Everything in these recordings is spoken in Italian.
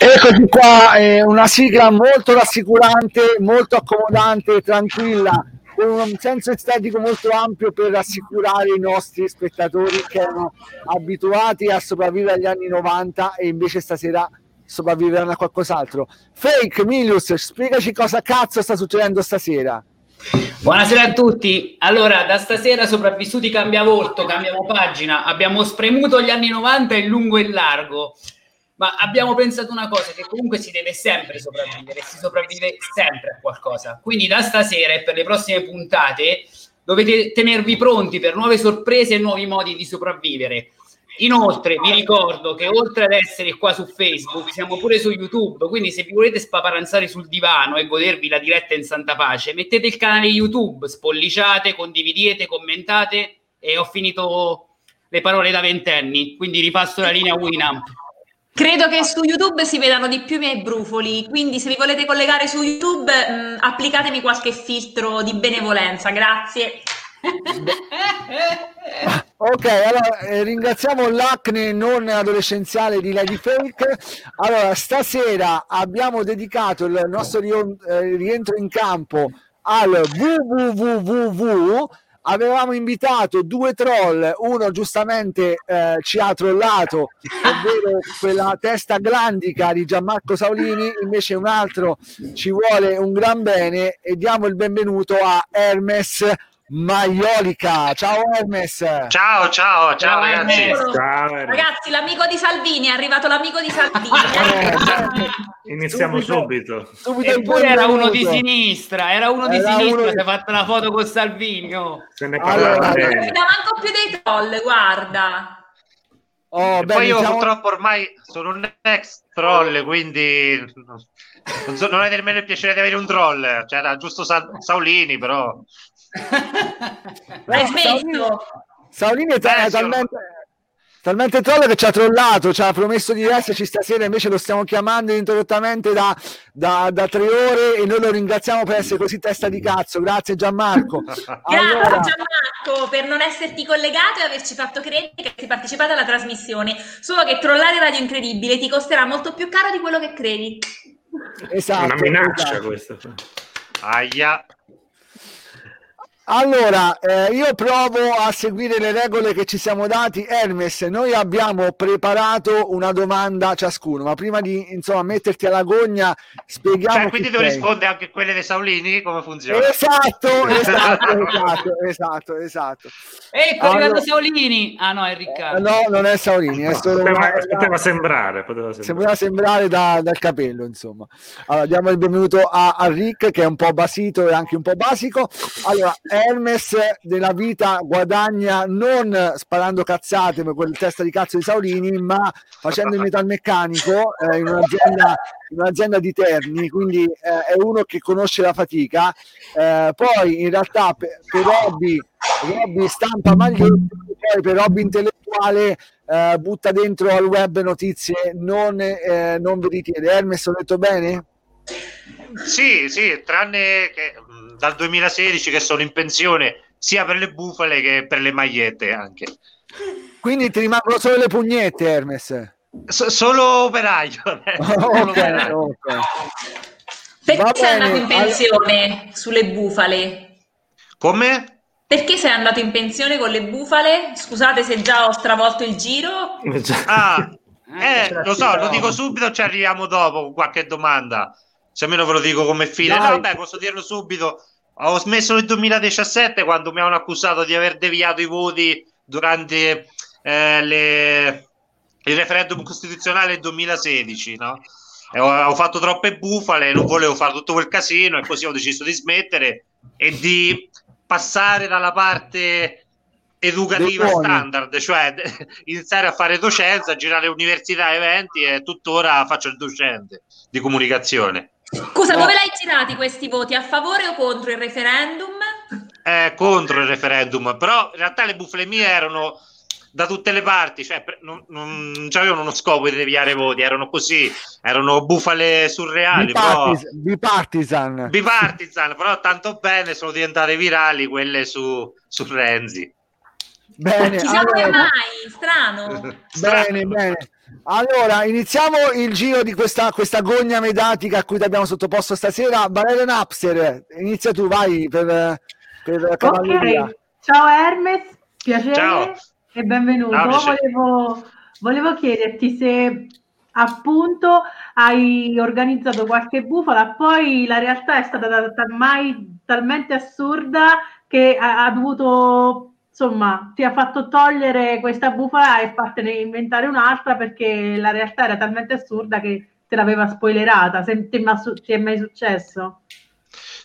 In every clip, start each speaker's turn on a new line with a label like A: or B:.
A: Eccoci qua, eh, una sigla molto rassicurante, molto accomodante, tranquilla, con un senso estetico molto ampio per rassicurare i nostri spettatori che erano abituati a sopravvivere agli anni 90 e invece stasera sopravviveranno a qualcos'altro. Fake Milius, spiegaci cosa cazzo sta succedendo stasera.
B: Buonasera a tutti. Allora, da stasera sopravvissuti cambia volto, cambiamo pagina. Abbiamo spremuto gli anni 90 in lungo e largo ma abbiamo pensato una cosa, che comunque si deve sempre sopravvivere, si sopravvive sempre a qualcosa. Quindi da stasera e per le prossime puntate dovete tenervi pronti per nuove sorprese e nuovi modi di sopravvivere. Inoltre vi ricordo che oltre ad essere qua su Facebook, siamo pure su YouTube, quindi se vi volete spaparanzare sul divano e godervi la diretta in santa pace, mettete il canale YouTube, spolliciate, condividete, commentate e ho finito le parole da ventenni, quindi ripasso la linea Winamp.
C: Credo che su YouTube si vedano di più i miei brufoli, quindi se vi volete collegare su YouTube mh, mm, applicatemi qualche filtro di benevolenza, grazie.
A: ok, allora eh, ringraziamo l'acne non adolescenziale di Lady Fake. Allora, stasera abbiamo dedicato il nostro eh, rientro in campo al www avevamo invitato due troll, uno giustamente eh, ci ha trollato, ovvero quella testa glandica di Gianmarco Saulini, invece un altro ci vuole un gran bene e diamo il benvenuto a Hermes Maiolica. Ciao Hermes.
D: Ciao, ciao, ciao, ciao ragazzi.
C: Ciao, ragazzi, l'amico di Salvini, è arrivato l'amico di Salvini.
E: Eh, iniziamo subito.
B: subito. Eppure era uno di sinistra, era uno di sinistra, uno... si è fatto la foto con Salvini. Oh.
C: Se ne allora, non manco più dei troll, guarda.
D: Oh, beh, poi io diciamo... purtroppo ormai sono un ex troll, quindi non, so, non è nemmeno il piacere di avere un troll. C'era cioè, giusto Sa- Saulini, però
C: smesso?
A: Saulini è t- talmente, talmente troll che ci ha trollato, ci ha promesso di esserci stasera, invece lo stiamo chiamando ininterrottamente da, da, da, tre ore e noi lo ringraziamo per essere così testa di cazzo. Grazie Gianmarco.
C: Allora... Grazie Gianmarco per non esserti collegato e averci fatto credere che hai partecipato alla trasmissione. Solo che trollare Radio Incredibile ti costerà molto più caro di quello che credi.
E: Esatto. Una minaccia esatto. questa.
D: Aia.
A: Allora, eh, io provo a seguire le regole che ci siamo dati. Hermes, noi abbiamo preparato una domanda ciascuno, ma prima di insomma metterti alla gogna, spieghiamo.
D: Cioè, quindi devo rispondere anche a quelle dei Saulini? Come funziona?
A: Esatto, esatto, esatto, esatto, esatto.
B: Ecco, allora, arrivato Saulini. Ah no, è Riccardo.
A: Eh, no, non è Saulini, è solo
E: poteva, una... poteva sembrare, poteva
A: sembrare, sembrare da, dal capello, insomma. Allora, diamo il benvenuto a, a Rick, che è un po' basito e anche un po' basico. Allora, Hermes della vita guadagna non sparando cazzate come quel testa di cazzo di Saulini, ma facendo il metalmeccanico eh, in, un'azienda, in, un'azienda, di Terni, quindi eh, è uno che conosce la fatica. Eh, poi in realtà per, per hobby, hobby stampa magliette, poi per hobby intellettuale eh, butta dentro al web notizie non, eh, non veritiere. Hermes, ho detto bene?
D: Sì, sì, tranne che dal 2016 che sono in pensione sia per le bufale che per le magliette anche.
A: Quindi ti rimangono solo le pugnette, Hermes?
D: So, solo operaio. Eh.
C: solo okay, Okay. Perché sei andato in pensione allora... sulle bufale?
D: Come?
C: Perché sei andato in pensione con le bufale? Scusate se già ho stravolto il giro.
D: Ah, eh, lo so, lo dico subito, ci arriviamo dopo con qualche domanda se almeno ve lo dico come fine. No, vabbè, posso dirlo subito. Ho smesso nel 2017 quando mi hanno accusato di aver deviato i voti durante eh, le... il referendum costituzionale del 2016, no? Ho, ho, fatto troppe bufale, non volevo fare tutto quel casino e così ho deciso di smettere e di passare dalla parte educativa standard, cioè iniziare a fare docenza, girare università, eventi e tuttora faccio il docente di comunicazione.
C: Scusa, dove l'hai girati questi voti? A favore o contro il referendum?
D: Eh, contro il referendum, però in realtà le bufale mie erano da tutte le parti, cioè non, non avevano uno scopo di deviare voti, erano così, erano bufale surreali.
A: Bipartis- però, bipartisan.
D: Bipartisan, però tanto bene sono diventate virali quelle su, su Renzi.
C: Bene, Chissà allora... mai, strano.
A: bene, bene. Allora, iniziamo il giro di questa, questa gogna mediatica a cui ti abbiamo sottoposto stasera. Valerio Napster, inizia tu, vai per, per
F: Cavalleria. Okay. Ciao Hermes, piacere Ciao. e benvenuto. Volevo, volevo chiederti se appunto hai organizzato qualche bufala, poi la realtà è stata ormai talmente assurda che ha, ha dovuto insomma, ti ha fatto togliere questa bufala e fartene inventare un'altra perché la realtà era talmente assurda che te l'aveva spoilerata. Se ti, ti è mai successo?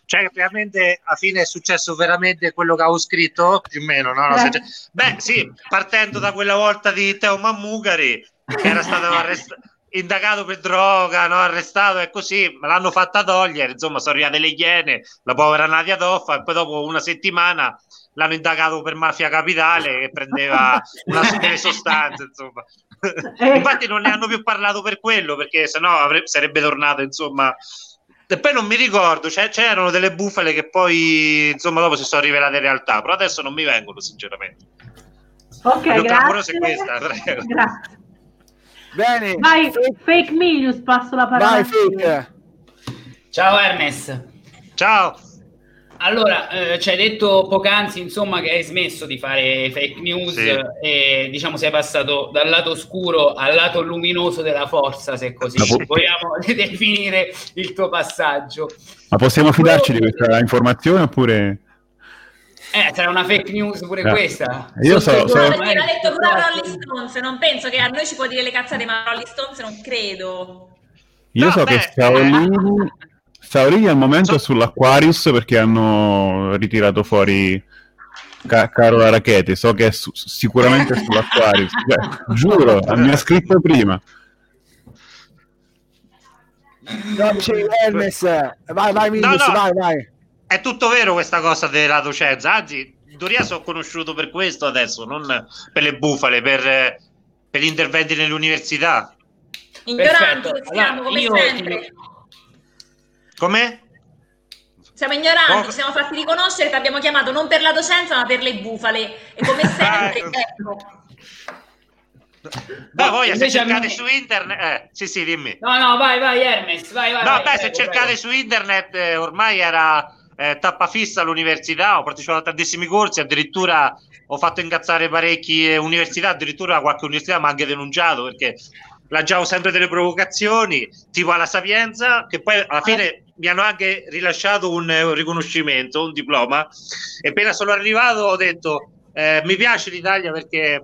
D: Cioè, ovviamente alla fine è successo veramente quello che avevo scritto, più o meno, no? no eh. Beh, sì, partendo da quella volta di Teo Mammugari, che era stato arrestato indagato per droga, no? arrestato e così, me l'hanno fatta togliere, insomma sono arrivate le iene, la povera Nadia Toffa e poi dopo una settimana l'hanno indagato per mafia capitale che prendeva una delle sostanze, insomma. Eh. Infatti non ne hanno più parlato per quello, perché sennò avrebbe, sarebbe tornato, insomma. E poi non mi ricordo, cioè, c'erano delle bufale che poi, insomma, dopo si sono rivelate in realtà, però adesso non mi vengono, sinceramente.
F: Ok, grazie. Questa, grazie.
A: Bene.
F: Vai, fake, fake Milius, passo la parola. Vai, fake.
B: Ciao Hermes.
D: Ciao.
B: Allora, eh, ci hai detto poc'anzi insomma che hai smesso di fare fake news sì. e diciamo sei passato dal lato oscuro al lato luminoso della forza, se così po- vogliamo definire il tuo passaggio.
G: Ma possiamo fidarci di questa informazione oppure...
B: Eh, sarà una fake news pure no. questa.
G: Io so, so...
C: l'ha detto pure a Rolling Stones, non penso che a noi ci può dire le cazzate, ma a Rolling Stones non credo.
G: Io no, so beh, che Saolini, Saolini al momento è sull'Aquarius perché hanno ritirato fuori Ca- Carola Rachete, so che è su- sicuramente sull'Aquarius, cioè, giuro, mi ha scritto prima.
A: No, c'è Hermes, vai, vai, Minus, no, no. vai, vai
D: è tutto vero questa cosa della docenza. Anzi, in teoria sono conosciuto per questo adesso, non per le bufale, per, per gli interventi nell'università.
C: Ignoranti siamo come io... sempre.
D: Come?
C: Siamo ignoranti, oh. ci siamo fatti riconoscere che abbiamo chiamato non per la docenza ma per le bufale. E come sempre, ecco.
D: No, voi se cercate su internet, eh, sì, sì, dimmi.
B: No, no, vai, vai, Hermes, vai, vai.
D: No,
B: vai,
D: beh, se cercate su internet, eh, ormai era eh, tappa fissa all'università, ho partecipato a tantissimi corsi, addirittura ho fatto incazzare parecchie università, addirittura qualche università mi ha anche denunciato perché lanciavo sempre delle provocazioni, tipo alla Sapienza, che poi alla fine mi hanno anche rilasciato un, un riconoscimento, un diploma, e appena sono arrivato ho detto eh, mi piace l'Italia perché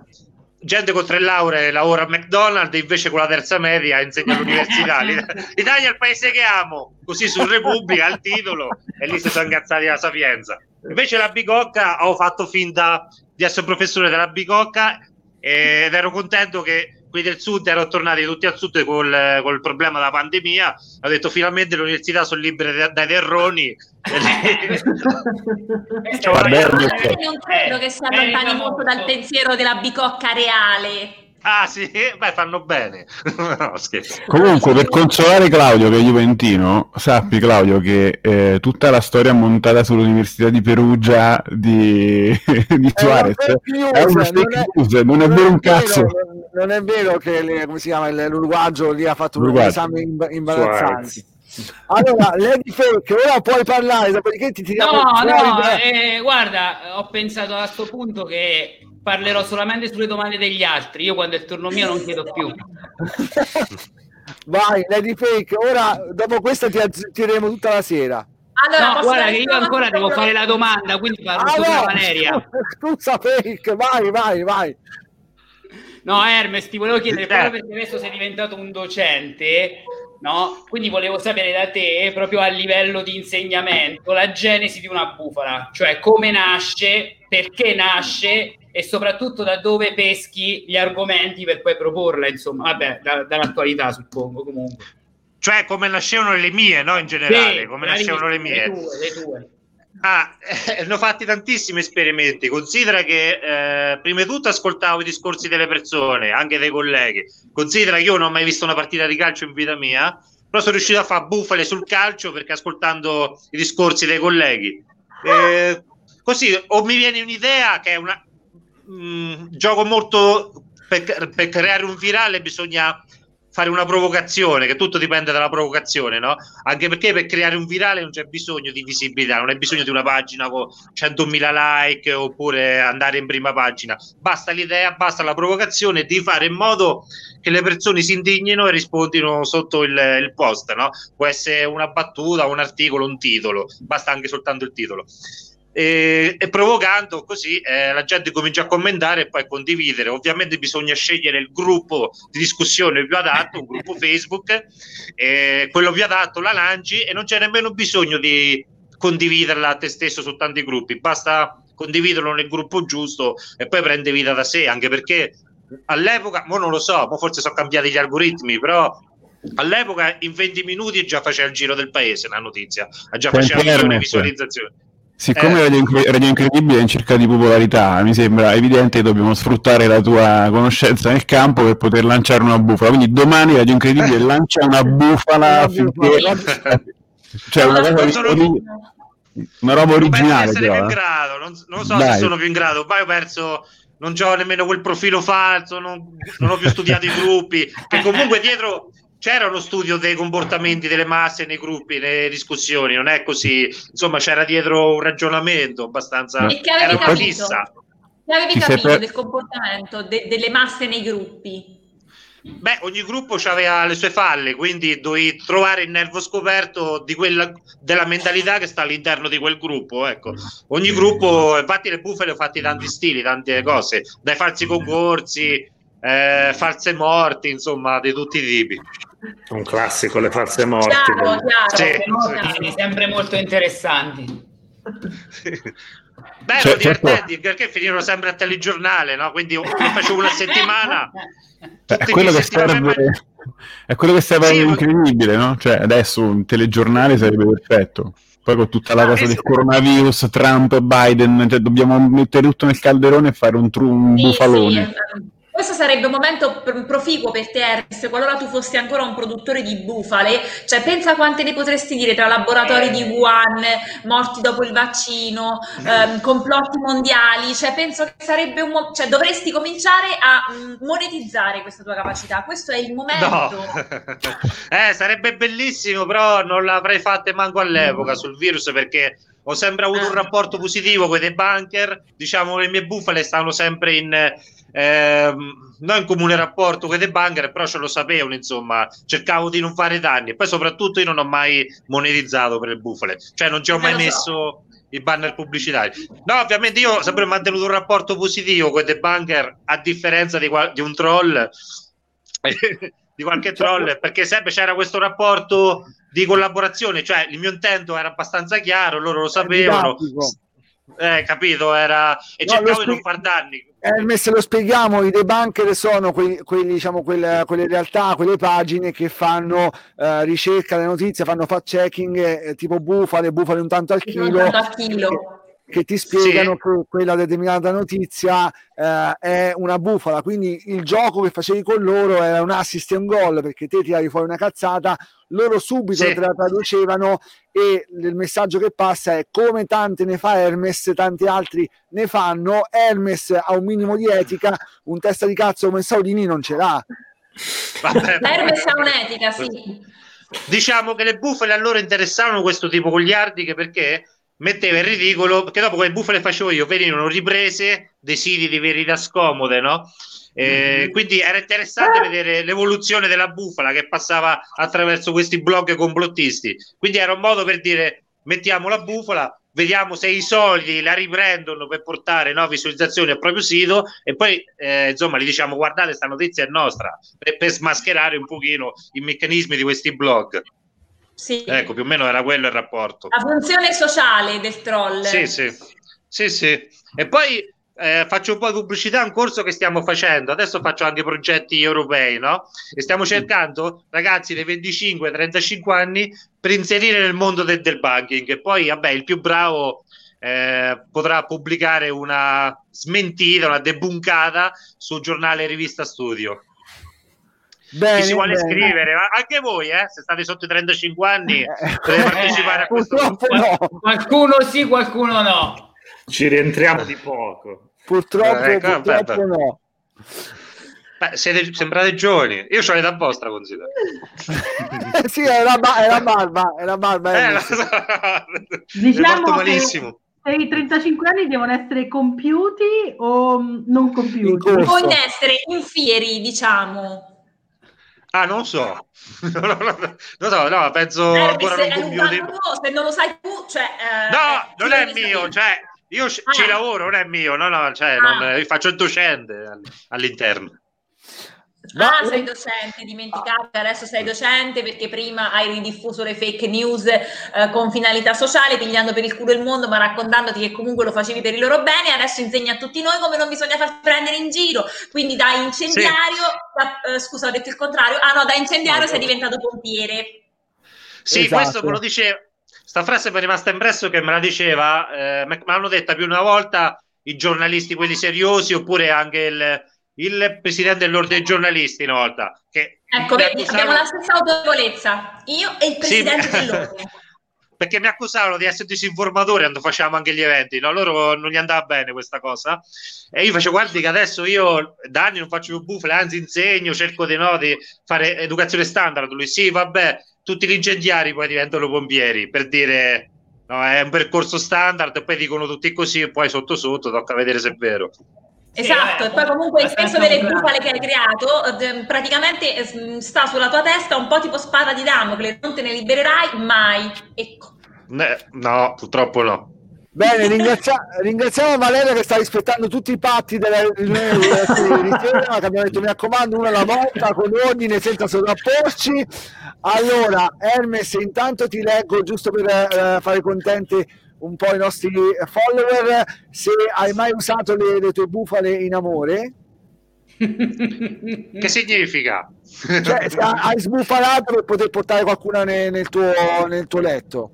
D: gente con tre lauree lavora a McDonald's e invece con la terza media insegna all'università. L'Italia è il paese che amo, così su Repubblica il titolo e lì si sono ingazzati la sapienza. Invece la Bicocca ho fatto finta di essere professore della Bicocca ed ero contento che qui del sud erano tornati tutti al sud col, col problema della pandemia. Ho detto finalmente le università sono libere dai terroni.
C: cioè, non credo che si allontani molto dal pensiero della bicocca reale.
D: Ah sì, beh fanno bene. no,
G: Comunque per consolare Claudio che è Juventino, sappi Claudio che eh, tutta la storia montata sull'Università di Perugia di, di Suarez è una fake news, non è vero un cazzo.
A: Non è vero che le, come si chiama, l'uruguagio lì ha fatto un esame imbarazzante. Allora, Lady Fake, ora puoi parlare, dopodiché ti tiriamo
B: No, no, eh, guarda, ho pensato a questo punto che parlerò solamente sulle domande degli altri. Io quando è il turno mio non chiedo più.
A: Vai, Lady Fake, ora dopo questa ti azzittiremo tutta la sera.
B: Allora, no, guarda che io ancora devo fare la domanda, quindi parlo ah, no,
A: Valeria. Scusa, Fake, vai, vai, vai.
B: No, Hermes, ti volevo chiedere, proprio perché adesso sei diventato un docente, no? Quindi volevo sapere da te, proprio a livello di insegnamento, la genesi di una bufala, cioè come nasce, perché nasce e soprattutto da dove peschi gli argomenti per poi proporla, insomma, vabbè, da, dall'attualità suppongo comunque.
D: Cioè come nascevano le mie, no? In generale, sì, come nascevano le mie.
B: Le tue, le tue.
D: Ah, eh, ne ho fatti tantissimi esperimenti. Considera che eh, prima di tutto ascoltavo i discorsi delle persone, anche dei colleghi. Considera che io non ho mai visto una partita di calcio in vita mia, però sono riuscito a fare bufale sul calcio perché ascoltando i discorsi dei colleghi. Eh, così o mi viene un'idea che è mh, mm, gioco molto per, per creare un virale bisogna fare una provocazione, che tutto dipende dalla provocazione, no? Anche perché per creare un virale non c'è bisogno di visibilità, non hai bisogno di una pagina con 100.000 like oppure andare in prima pagina. Basta l'idea, basta la provocazione di fare in modo che le persone si indignino e rispondino sotto il, il post, no? Può essere una battuta, un articolo, un titolo, basta anche soltanto il titolo e, e provocando così eh, la gente comincia a commentare e poi a condividere. Ovviamente bisogna scegliere il gruppo di discussione più adatto, un gruppo Facebook, eh, quello più adatto la lanci e non c'è nemmeno bisogno di condividerla a te stesso su tanti gruppi, basta condividerlo nel gruppo giusto e poi prende vita da sé, anche perché all'epoca, mo non lo so, forse sono cambiati gli algoritmi, però all'epoca in 20 minuti già faceva il giro del paese la notizia, già faceva milioni di visualizzazioni.
G: Siccome eh. Radio, Incredibile è in cerca di popolarità, mi sembra evidente che dobbiamo sfruttare la tua conoscenza nel campo per poter lanciare una bufala. Quindi domani Radio Incredibile eh. lancia una bufala finché... cioè una, cosa sono... una roba originale.
D: Non, però, eh. grado, non, non so Dai. se sono più in grado, poi ho perso non ho nemmeno quel profilo falso, non, non ho più studiato i gruppi, che comunque dietro c'era uno studio dei comportamenti delle masse nei gruppi, nelle discussioni, non è così, insomma c'era dietro un ragionamento abbastanza...
C: E che avevi capito? Fissa. Che avevi capito per... del comportamento de- delle masse nei gruppi?
D: Beh, ogni gruppo aveva le sue falle, quindi dovevi trovare il nervo scoperto di quella, della mentalità che sta all'interno di quel gruppo. Ecco. Ogni gruppo, infatti, le bufale ho fatti tanti stili, tante cose, dai falsi concorsi, eh, false morti, insomma, di tutti i tipi.
E: Un classico, le false morti.
B: Chiaro, chiaro, sì, sì. sempre molto interessanti.
D: Beh, cioè, divertenti certo. perché finirono sempre a telegiornale, no? Quindi io facevo una settimana.
G: È quello, serve, è quello, che serve, sì, incredibile, no? Cioè, adesso un telegiornale sarebbe perfetto. Poi con tutta la ah, cosa del coronavirus, Trump, Biden, cioè dobbiamo mettere tutto nel calderone e fare un, tru- un sì, bufalone.
C: Sì, questo sarebbe un momento proficuo per te, Ernest, qualora tu fossi ancora un produttore di bufale. Cioè, pensa quante ne potresti dire tra laboratori di Wuhan, morti dopo il vaccino, ehm, complotti mondiali. Cioè, penso che sarebbe un mo- cioè, dovresti cominciare a mm, monetizzare questa tua capacità. Questo è il momento. No.
D: eh, sarebbe bellissimo, però non l'avrei fatta manco all'epoca sul virus perché ho sempre avuto un ah. rapporto positivo con i bunker. Diciamo che le mie bufale stavano sempre in eh, non in comune rapporto con i banker, però ce lo sapevano, insomma, cercavo di non fare danni. E poi soprattutto io non ho mai monetizzato per le bufale, cioè non ci ho mai messo i banner pubblicitari. No, ovviamente io ho sempre mantenuto un rapporto positivo con i banker, a differenza di, di un troll. di qualche troll perché sempre c'era questo rapporto di collaborazione cioè il mio intento era abbastanza chiaro loro lo sapevano. Eh, capito era e no, cercavo di non far danni.
A: Eh, se lo spieghiamo, i debunker sono quelli, quelli, diciamo, quelle, quelle, realtà, quelle pagine che fanno eh, ricerca delle notizie, fanno fact checking eh, tipo bufale, bufale un tanto al chilo. Un tanto al chilo che ti spiegano sì. che quella determinata notizia eh, è una bufala. Quindi il gioco che facevi con loro era un assist e un goal perché te tiravi fuori una cazzata, loro subito sì. te la traducevano e il messaggio che passa è come tante ne fa Hermes, tanti altri ne fanno. Hermes ha un minimo di etica, un testa di cazzo come Saudini non ce l'ha.
C: Vabbè, Hermes ha un'etica, sì.
D: Diciamo che le bufale a loro interessavano questo tipo goliardiche perché metteva in ridicolo perché dopo quelle bufale facevo io venivano riprese dei siti di verità scomode no? Eh, mm-hmm. quindi era interessante vedere l'evoluzione della bufala che passava attraverso questi blog complottisti quindi era un modo per dire mettiamo la bufala vediamo se i soldi la riprendono per portare no, visualizzazioni al proprio sito e poi eh, insomma gli diciamo guardate questa notizia è nostra per, per smascherare un pochino i meccanismi di questi blog sì. Ecco, più o meno era quello il rapporto.
C: La funzione sociale del troll.
D: Sì, sì. Sì, sì. E poi eh, faccio un po' di pubblicità a un corso che stiamo facendo. Adesso faccio anche progetti europei, no? E stiamo cercando ragazzi dei 25-35 anni per inserire nel mondo del, del banking. E poi, vabbè, il più bravo eh, potrà pubblicare una smentita, una debunkata sul giornale Rivista Studio. Bene, Chi si vuole bene. iscrivere, anche voi, eh, se state sotto i 35 anni, eh, potete partecipare a questo.
B: No. Qualcuno sì, qualcuno no.
E: Ci rientriamo di poco.
A: Purtroppo, eh, ecco, purtroppo no.
D: Beh, siete, sembrate giovani. Io ho l'età vostra, considero.
A: sì, è la, ba- è la barba. È la barba. È
F: eh, so. diciamo malissimo. Se i 35 anni devono essere compiuti o non compiuti?
C: Devono essere infieri, diciamo.
D: Ah, non so. non so, no, penso eh, ancora non compiuti.
C: Se non lo sai tu, cioè...
D: Eh, no, non è mio, cioè... Io ah. ci lavoro, non è mio, no, no, cioè, ah. non, faccio il docente all'interno.
C: Ah, sei docente, dimenticato, adesso sei docente perché prima hai ridiffuso le fake news eh, con finalità sociale, pigliando per il culo il mondo, ma raccontandoti che comunque lo facevi per il loro bene, adesso insegni a tutti noi come non bisogna far prendere in giro. Quindi da incendiario, sì. da, eh, scusa, ho detto il contrario, ah no, da incendiario no, sei diventato pompiere.
D: Sì, esatto. questo me lo dice, sta frase mi è rimasta impresso che me la diceva, eh, me l'hanno detta più una volta i giornalisti, quelli seriosi, oppure anche il il presidente dell'ordine dei giornalisti una volta. Che
C: ecco, vedi, abbiamo la stessa autorevolezza, io e il presidente sì, dell'ordine.
D: Perché mi accusavano di essere disinformatore quando facevamo anche gli eventi, no? loro non gli andava bene questa cosa. E io facevo, guardi che adesso io da anni non faccio più bufale, anzi insegno, cerco di, no, di fare educazione standard. Lui, sì, vabbè, tutti gli incendiari poi diventano pompieri, per dire... No, è un percorso standard, e poi dicono tutti così, e poi sotto sotto tocca vedere se è vero.
C: Esatto, e poi comunque il senso delle bufale che hai creato praticamente eh, sta sulla tua testa un po' tipo spada di Damocle, non te ne libererai mai. Ecco.
D: No, purtroppo no.
A: Bene, ringrazia- ringraziamo Valeria che sta rispettando tutti i patti della riunione che abbiamo detto mi raccomando una alla volta con ordine senza sovrapporci. Allora, Hermes, intanto ti leggo giusto per uh, fare contenti un po' i nostri follower se hai mai usato le, le tue bufale in amore.
D: che significa?
A: Cioè, hai sbufalato per poter portare qualcuno nel, nel, tuo, nel tuo letto.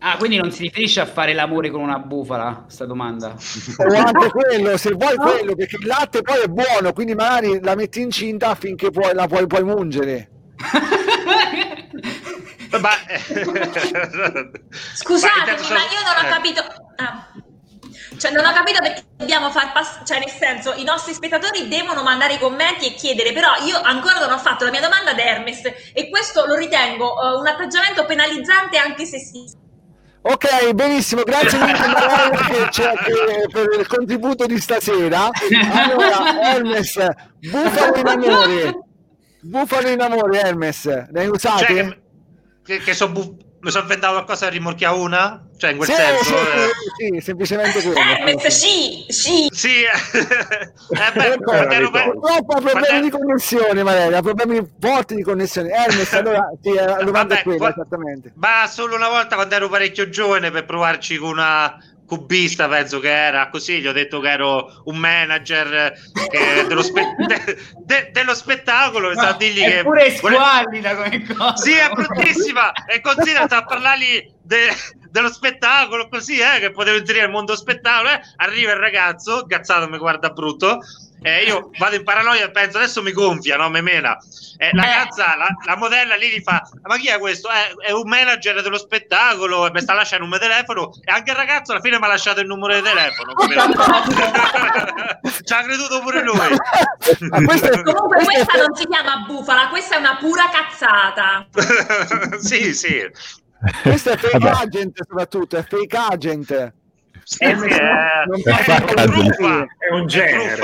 B: Ah, quindi non si riferisce a fare l'amore con una bufala, questa domanda.
A: O anche quello, se vuoi quello, perché il latte poi è buono, quindi magari la metti incinta finché puoi, la puoi, puoi mungere.
C: Ma... Scusate, ma io non ho eh. capito. Ah. Cioè, non ho capito perché dobbiamo far passare, cioè, nel senso, i nostri spettatori devono mandare i commenti e chiedere, però io ancora non ho fatto la mia domanda ad Hermes e questo lo ritengo uh, un atteggiamento penalizzante anche se si.
A: Ok, benissimo, grazie mille per il contributo di stasera. Allora, Hermes, bufalo in amore. Bufalo in amore, Hermes, ne hai usate? Cioè,
D: che, che so bu- mi sono inventato qualcosa da rimorchia una? Cioè, in quel sì, senso? Sì,
A: eh. sì, semplicemente quello.
C: Eh, sì, sì.
D: Sì,
A: eh, beh, purtroppo ha problemi di connessione, Valeria, ha problemi forti di connessione. Ernest, allora sì, la domanda è quella, esattamente.
D: Ma solo una volta quando ero parecchio giovane per provarci con una cubista penso che era così gli ho detto che ero un manager che dello, spe- de- de- dello, spettacolo
B: no, dirgli è che pure squallida come cosa
D: sì è bruttissima e considera sta a parlargli de- dello spettacolo così eh, che potevo inserire il mondo spettacolo eh. arriva il ragazzo cazzato mi guarda brutto eh, io vado in paranoia e penso adesso mi gonfia, no? Mi mena. Eh, la ragazza, la, la, modella lì gli fa: Ma chi è questo? Eh, è un manager dello spettacolo e mi sta lasciando un mio telefono. E anche il ragazzo alla fine mi ha lasciato il numero di telefono. Ci ha creduto pure lui.
C: Comunque, questa non si chiama bufala, questa è una pura cazzata.
D: sì, sì.
A: Questo è fake agent, soprattutto, è fake agent.
D: Sì, sì, è, è, è, un genere.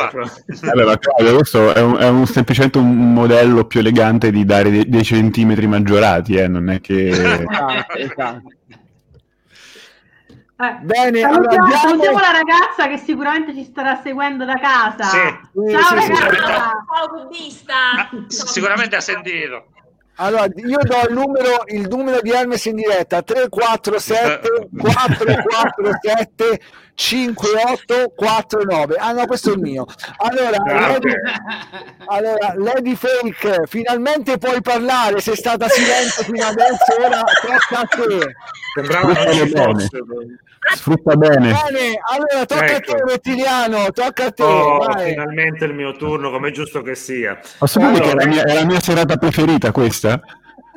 G: Allora, Claudio, questo è, un, è un, semplicemente un modello più elegante di dare dei, dei centimetri maggiorati, eh? non è che... esatto, esatto.
F: Eh, Bene, salutiamo, allora, salutiamo la ragazza che sicuramente ci starà seguendo da casa. Sì. Ciao sì, ragazza.
C: Sì,
D: Ciao, sicuramente ha sentito.
A: Allora, io do il numero, il numero di Hermes in diretta 347 447 5849. Ah no, questo è il mio. Allora, Lady, allora, Lady Fake, finalmente puoi parlare, sei stata silente fino adesso, ora tocca a te.
G: Sembrava non ci fosse. Sfrutta bene.
A: Bene, allora tocca ecco. a te, Rettiliano, tocca a te.
D: Oh, finalmente il mio turno, come è giusto che sia.
G: Posso allora, che è la, mia, è la mia serata preferita questa?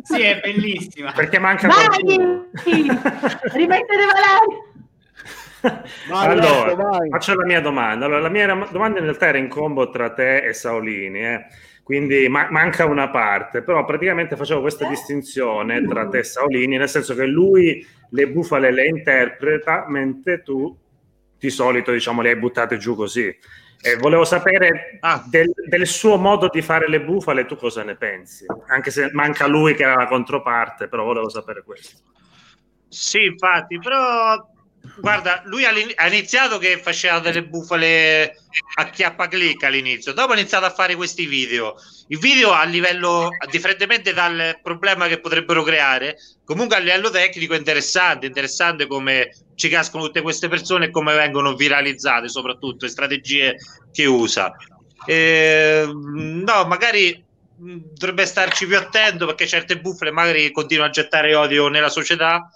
B: Sì, è bellissima.
D: Perché manca
F: Vai! Rimettete Valerio!
E: Vai, allora, vai. faccio la mia domanda. Allora, la mia domanda in realtà era in combo tra te e Saolini, eh? Quindi ma- manca una parte, però praticamente facevo questa distinzione tra te e Saolini, nel senso che lui le bufale le interpreta, mentre tu di solito diciamo le hai buttate giù così. E volevo sapere ah. del, del, suo modo di fare le bufale, tu cosa ne pensi? Anche se manca lui che era la controparte, però volevo sapere questo.
D: Sì, infatti, però guarda, lui ha iniziato che faceva delle bufale a chiappa clic all'inizio, dopo ha iniziato a fare questi video. Il video a livello, differentemente dal problema che potrebbero creare, comunque a livello tecnico è interessante, interessante come ci cascano tutte queste persone e come vengono viralizzate, soprattutto le strategie che usa. Eh, no, magari dovrebbe starci più attento perché certe bufale magari continuano a gettare odio nella società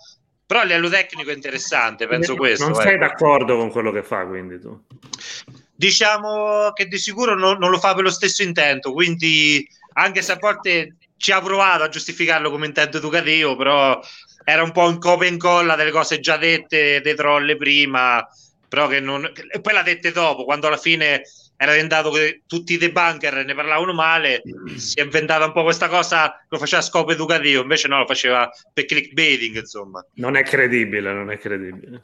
D: però a livello tecnico è interessante, penso
E: non
D: questo.
E: Non sei ecco. d'accordo con quello che fa, quindi tu?
D: Diciamo che di sicuro non, non, lo fa per lo stesso intento, quindi anche se a volte ci ha provato a giustificarlo come intento educativo, però era un po' un copia e incolla delle cose già dette dei trolle prima, però che non... E poi l'ha dette dopo, quando alla fine era diventato che tutti i debunker ne parlavano male, si è inventata un po' questa cosa, lo faceva a scopo educativo, invece no, lo faceva per clickbaiting, insomma.
E: Non è credibile, non è credibile.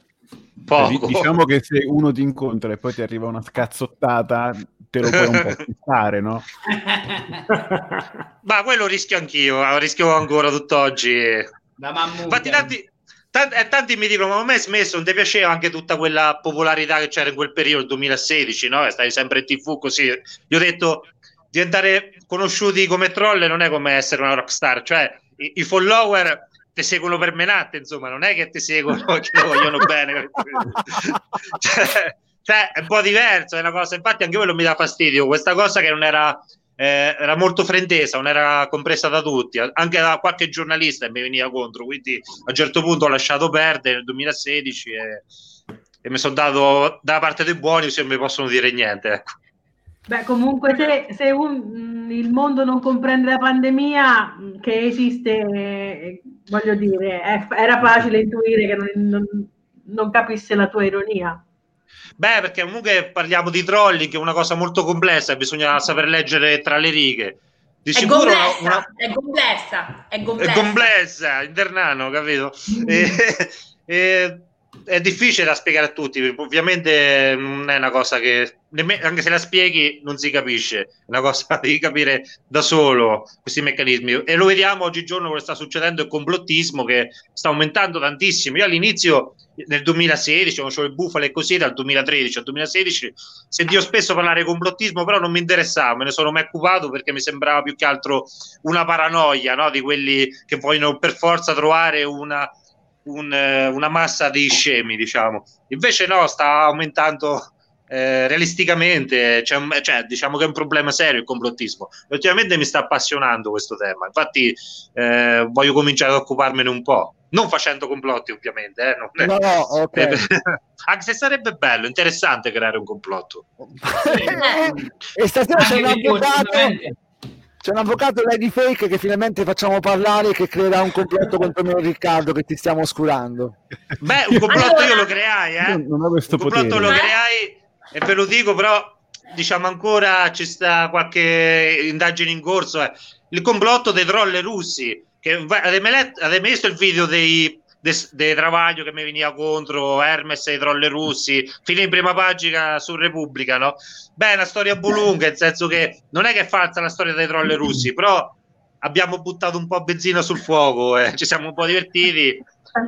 G: Poco. Diciamo che se uno ti incontra e poi ti arriva una scazzottata, te lo puoi un po' fissare, no?
D: Ma quello rischio anch'io, rischio ancora tutt'oggi. Infatti tanti, Tanti, eh, tanti mi dicono: Ma a me è smesso, non ti piaceva anche tutta quella popolarità che c'era in quel periodo, 2016, no? Stai sempre in tv così. Gli ho detto: diventare conosciuti come troll non è come essere una rockstar, cioè i, i follower ti seguono per menate, insomma, non è che ti seguono che lo vogliono bene. cioè, cioè, è un po' diverso, è una cosa. Infatti, anche quello mi dà fastidio. Questa cosa che non era eh, era molto frentesa, non era compresa da tutti, anche da qualche giornalista mi veniva contro, quindi a un certo punto ho lasciato perdere nel 2016 e, e mi sono dato dalla parte dei buoni, se non mi possono dire niente. Ecco.
F: Beh, comunque se, se un, il mondo non comprende la pandemia che esiste, eh, voglio dire, è, era facile intuire che non, non, non capisse la tua ironia.
D: Beh, perché comunque parliamo di trolling, che è una cosa molto complessa, bisogna saper leggere tra le righe.
C: Di è, complessa, una... è complessa, è complessa,
D: è complessa, internano, capito? Mm. E, e, è difficile da spiegare a tutti, ovviamente non è una cosa che anche se la spieghi non si capisce, è una cosa devi capire da solo questi meccanismi e lo vediamo oggigiorno quello che sta succedendo il complottismo che sta aumentando tantissimo. Io all'inizio nel 2016, quando c'ho le bufale e così, dal 2013 al 2016 sentivo spesso parlare di complottismo, però non mi interessava, me ne sono mai occupato perché mi sembrava più che altro una paranoia no? di quelli che vogliono per forza trovare una un, eh, una massa di scemi, diciamo. Invece no, sta aumentando eh, realisticamente, cioè, cioè, diciamo che è un problema serio il complottismo. Ultimamente mi sta appassionando questo tema, infatti eh, voglio cominciare ad occuparmene un po'. Non facendo complotti, ovviamente, eh, non
A: no, no, okay.
D: anche se sarebbe bello, interessante creare un complotto.
A: e stasera c'è un avvocato c'è un avvocato Lady Fake che finalmente facciamo parlare che creerà un complotto contro me Riccardo che ti stiamo oscurando.
D: Beh, un complotto io lo creai, eh. Non ho questo un complotto potere. lo creai e ve lo dico, però diciamo ancora ci sta qualche indagine in corso. Eh. Il complotto dei troll russi. Che avete mai visto il video dei De, Travaglio che mi veniva contro Hermes e i troll russi, fino in prima pagina su Repubblica, no? Beh, è una storia bulunga, nel senso che non è che è falsa la storia dei troll russi, però abbiamo buttato un po' benzina sul fuoco, eh. ci siamo un po' divertiti.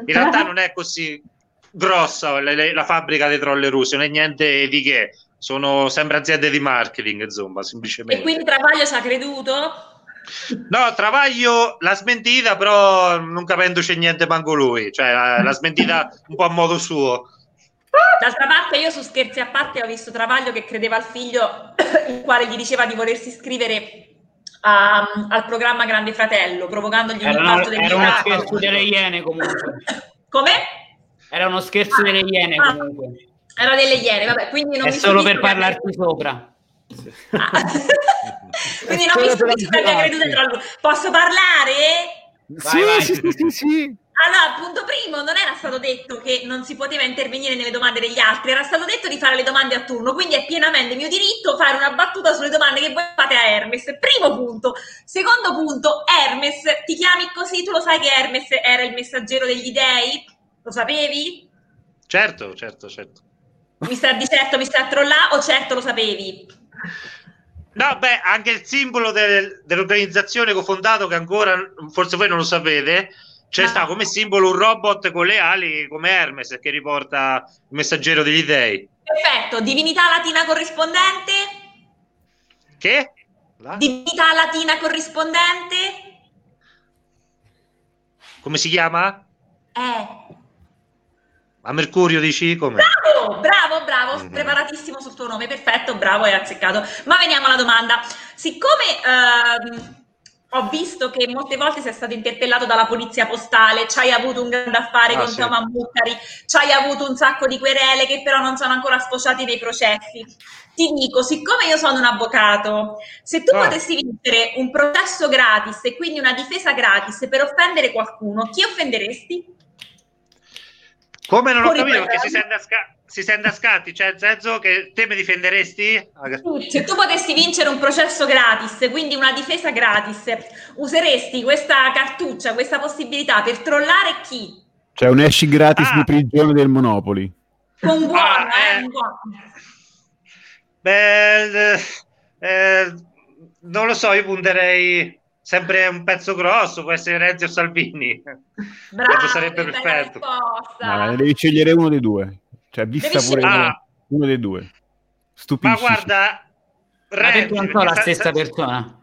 D: In realtà non è così grossa la, la fabbrica dei troll russi, non è niente di che, sono sempre aziende di marketing, insomma, semplicemente.
C: E quindi Travaglio ci ha creduto?
D: No, Travaglio l'ha smentita, però non capendoci niente manco lui, cioè l'ha smentita un po' a modo suo.
C: D'altra parte, io su scherzi a parte ho visto Travaglio che credeva al figlio, il quale gli diceva di volersi iscrivere a, al programma Grande Fratello, provocandogli
B: un impatto del Era uno scherzo delle Iene comunque.
C: Come?
B: Era uno scherzo ah, delle Iene ah, comunque.
C: Era delle Iene, vabbè, quindi non
B: È solo per parlarti sopra.
C: Ah. Quindi non mi stupisco che abbia creduto tra lui. Posso parlare?
A: Vai, sì, vai. sì, sì, sì,
C: Allora, punto primo, non era stato detto che non si poteva intervenire nelle domande degli altri, era stato detto di fare le domande a turno, quindi è pienamente mio diritto fare una battuta sulle domande che voi fate a Hermes. Primo punto. Secondo punto, Hermes, ti chiami così? Tu lo sai che Hermes era il messaggero degli dei? Lo sapevi?
D: Certo, certo, certo.
C: Mi sta di certo, mi sta a trollare o certo lo sapevi?
D: No, beh, anche il simbolo del, dell'organizzazione che ho fondato, che ancora forse voi non lo sapete, c'è ah. sta come simbolo un robot con le ali come Hermes che riporta il messaggero degli dei.
C: Perfetto, divinità latina corrispondente?
D: Che?
C: La? Divinità latina corrispondente?
D: Come si chiama?
C: Eh.
D: A Mercurio dici come?
C: Bravo, bravo, bravo, mm-hmm. preparatissimo sul tuo nome, perfetto, bravo, hai azzeccato. Ma veniamo alla domanda. Siccome ehm, ho visto che molte volte sei stato interpellato dalla polizia postale, ci hai avuto un grande affare ah, con sì. Toma Muttari, ci hai avuto un sacco di querele che però non sono ancora sfociati nei processi. Ti dico, siccome io sono un avvocato, se tu ah. potessi vincere un processo gratis e quindi una difesa gratis per offendere qualcuno, chi offenderesti?
D: Come non ho capito perché si sente, a sca- si sente a scatti, cioè nel senso che te mi difenderesti?
C: Se tu potessi vincere un processo gratis, quindi una difesa gratis, useresti questa cartuccia, questa possibilità per trollare chi?
G: Cioè un esci gratis ah. di prigione del Monopoli.
C: Con buono, ah, eh. eh.
D: Beh, eh, non lo so, io punterei sempre un pezzo grosso, può essere Renzi o Salvini.
C: Bravo,
D: sarebbe perfetto.
G: No, devi scegliere uno dei due. Cioè, vista devi pure ah. uno dei due. Stupisci.
D: Ma guarda,
B: Renzi, non so la stessa persona.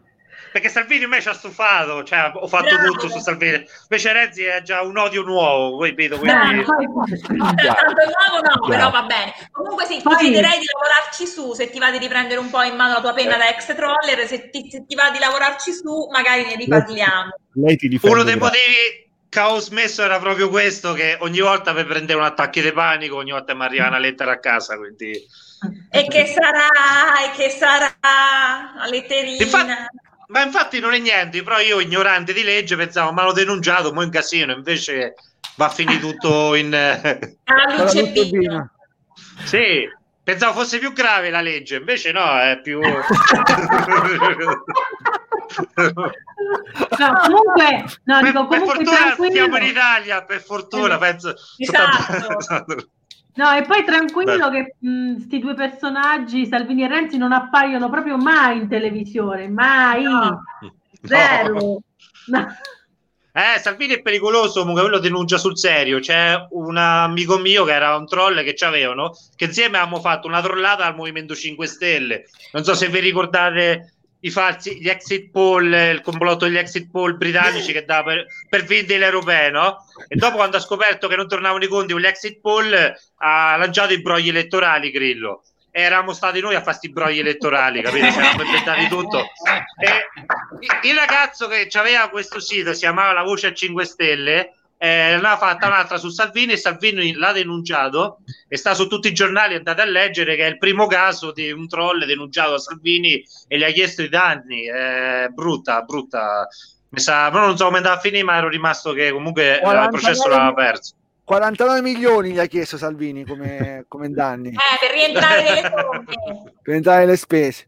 D: Perché Salvini a me ci ha stufato, cioè ho fatto Bravo. tutto su Salvini. Invece Renzi è già un odio nuovo, capito? Quindi...
C: No, tanto nuovo no, però va bene. Comunque sì, ti chiederei di lavorarci su, se ti va di riprendere un po' in mano la tua penna da ex troller, se ti, se ti va di lavorarci su, magari ne riparliamo.
D: Lei ti Uno dei motivi che ho smesso era proprio questo, che ogni volta per prendere un attacco di panico, ogni volta mi arriva una lettera a casa, quindi...
C: E che sarà, e che sarà, la letterina...
D: Infatti, ma infatti non è niente, però io ignorante di legge pensavo, ma l'ho denunciato, mo in casino, invece va a finire tutto in...
C: Ah, luce
D: sì, pensavo fosse più grave la legge, invece no, è più... no,
F: comunque, no,
D: per,
F: dico,
D: comunque per fortuna siamo in Italia, per fortuna, eh, penso...
F: Esatto. No, e poi tranquillo Beh. che questi due personaggi, Salvini e Renzi, non appaiono proprio mai in televisione, mai. No. Zero. No.
D: Eh, Salvini è pericoloso, comunque quello denuncia sul serio. C'è un amico mio che era un troll che ci avevano, che insieme abbiamo fatto una trollata al Movimento 5 Stelle. Non so se vi ricordate i falsi, gli exit poll, il complotto degli exit poll britannici che dà per, per vincere l'europeo, no? E dopo quando ha scoperto che non tornavano i conti con gli exit poll, ha lanciato i brogli elettorali, Grillo. Eravamo stati noi a fare questi brogli elettorali, capito? Ci eravamo inventati tutto. E il ragazzo che aveva questo sito si chiamava La Voce a 5 Stelle eh, ne ha fatta un'altra su Salvini e Salvini l'ha denunciato e sta su tutti i giornali andate a leggere che è il primo caso di un troll denunciato a Salvini e gli ha chiesto i danni. Eh, brutta, brutta. Mi sa, però non so come andava a finire ma ero rimasto che comunque 49, il processo l'aveva perso.
A: 49 milioni gli ha chiesto Salvini come, come danni.
C: Eh, per rientrare nelle per
A: rientrare nelle spese.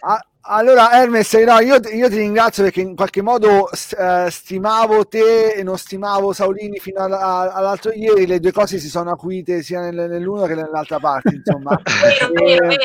A: Ah, allora Hermes, no, io, io, ti ringrazio perché in qualche modo uh, stimavo te e non stimavo Saulini fino a, a, all'altro ieri, le due cose si sono acuite sia nel, nell'una che nell'altra parte, insomma.
C: vero, vero, vero,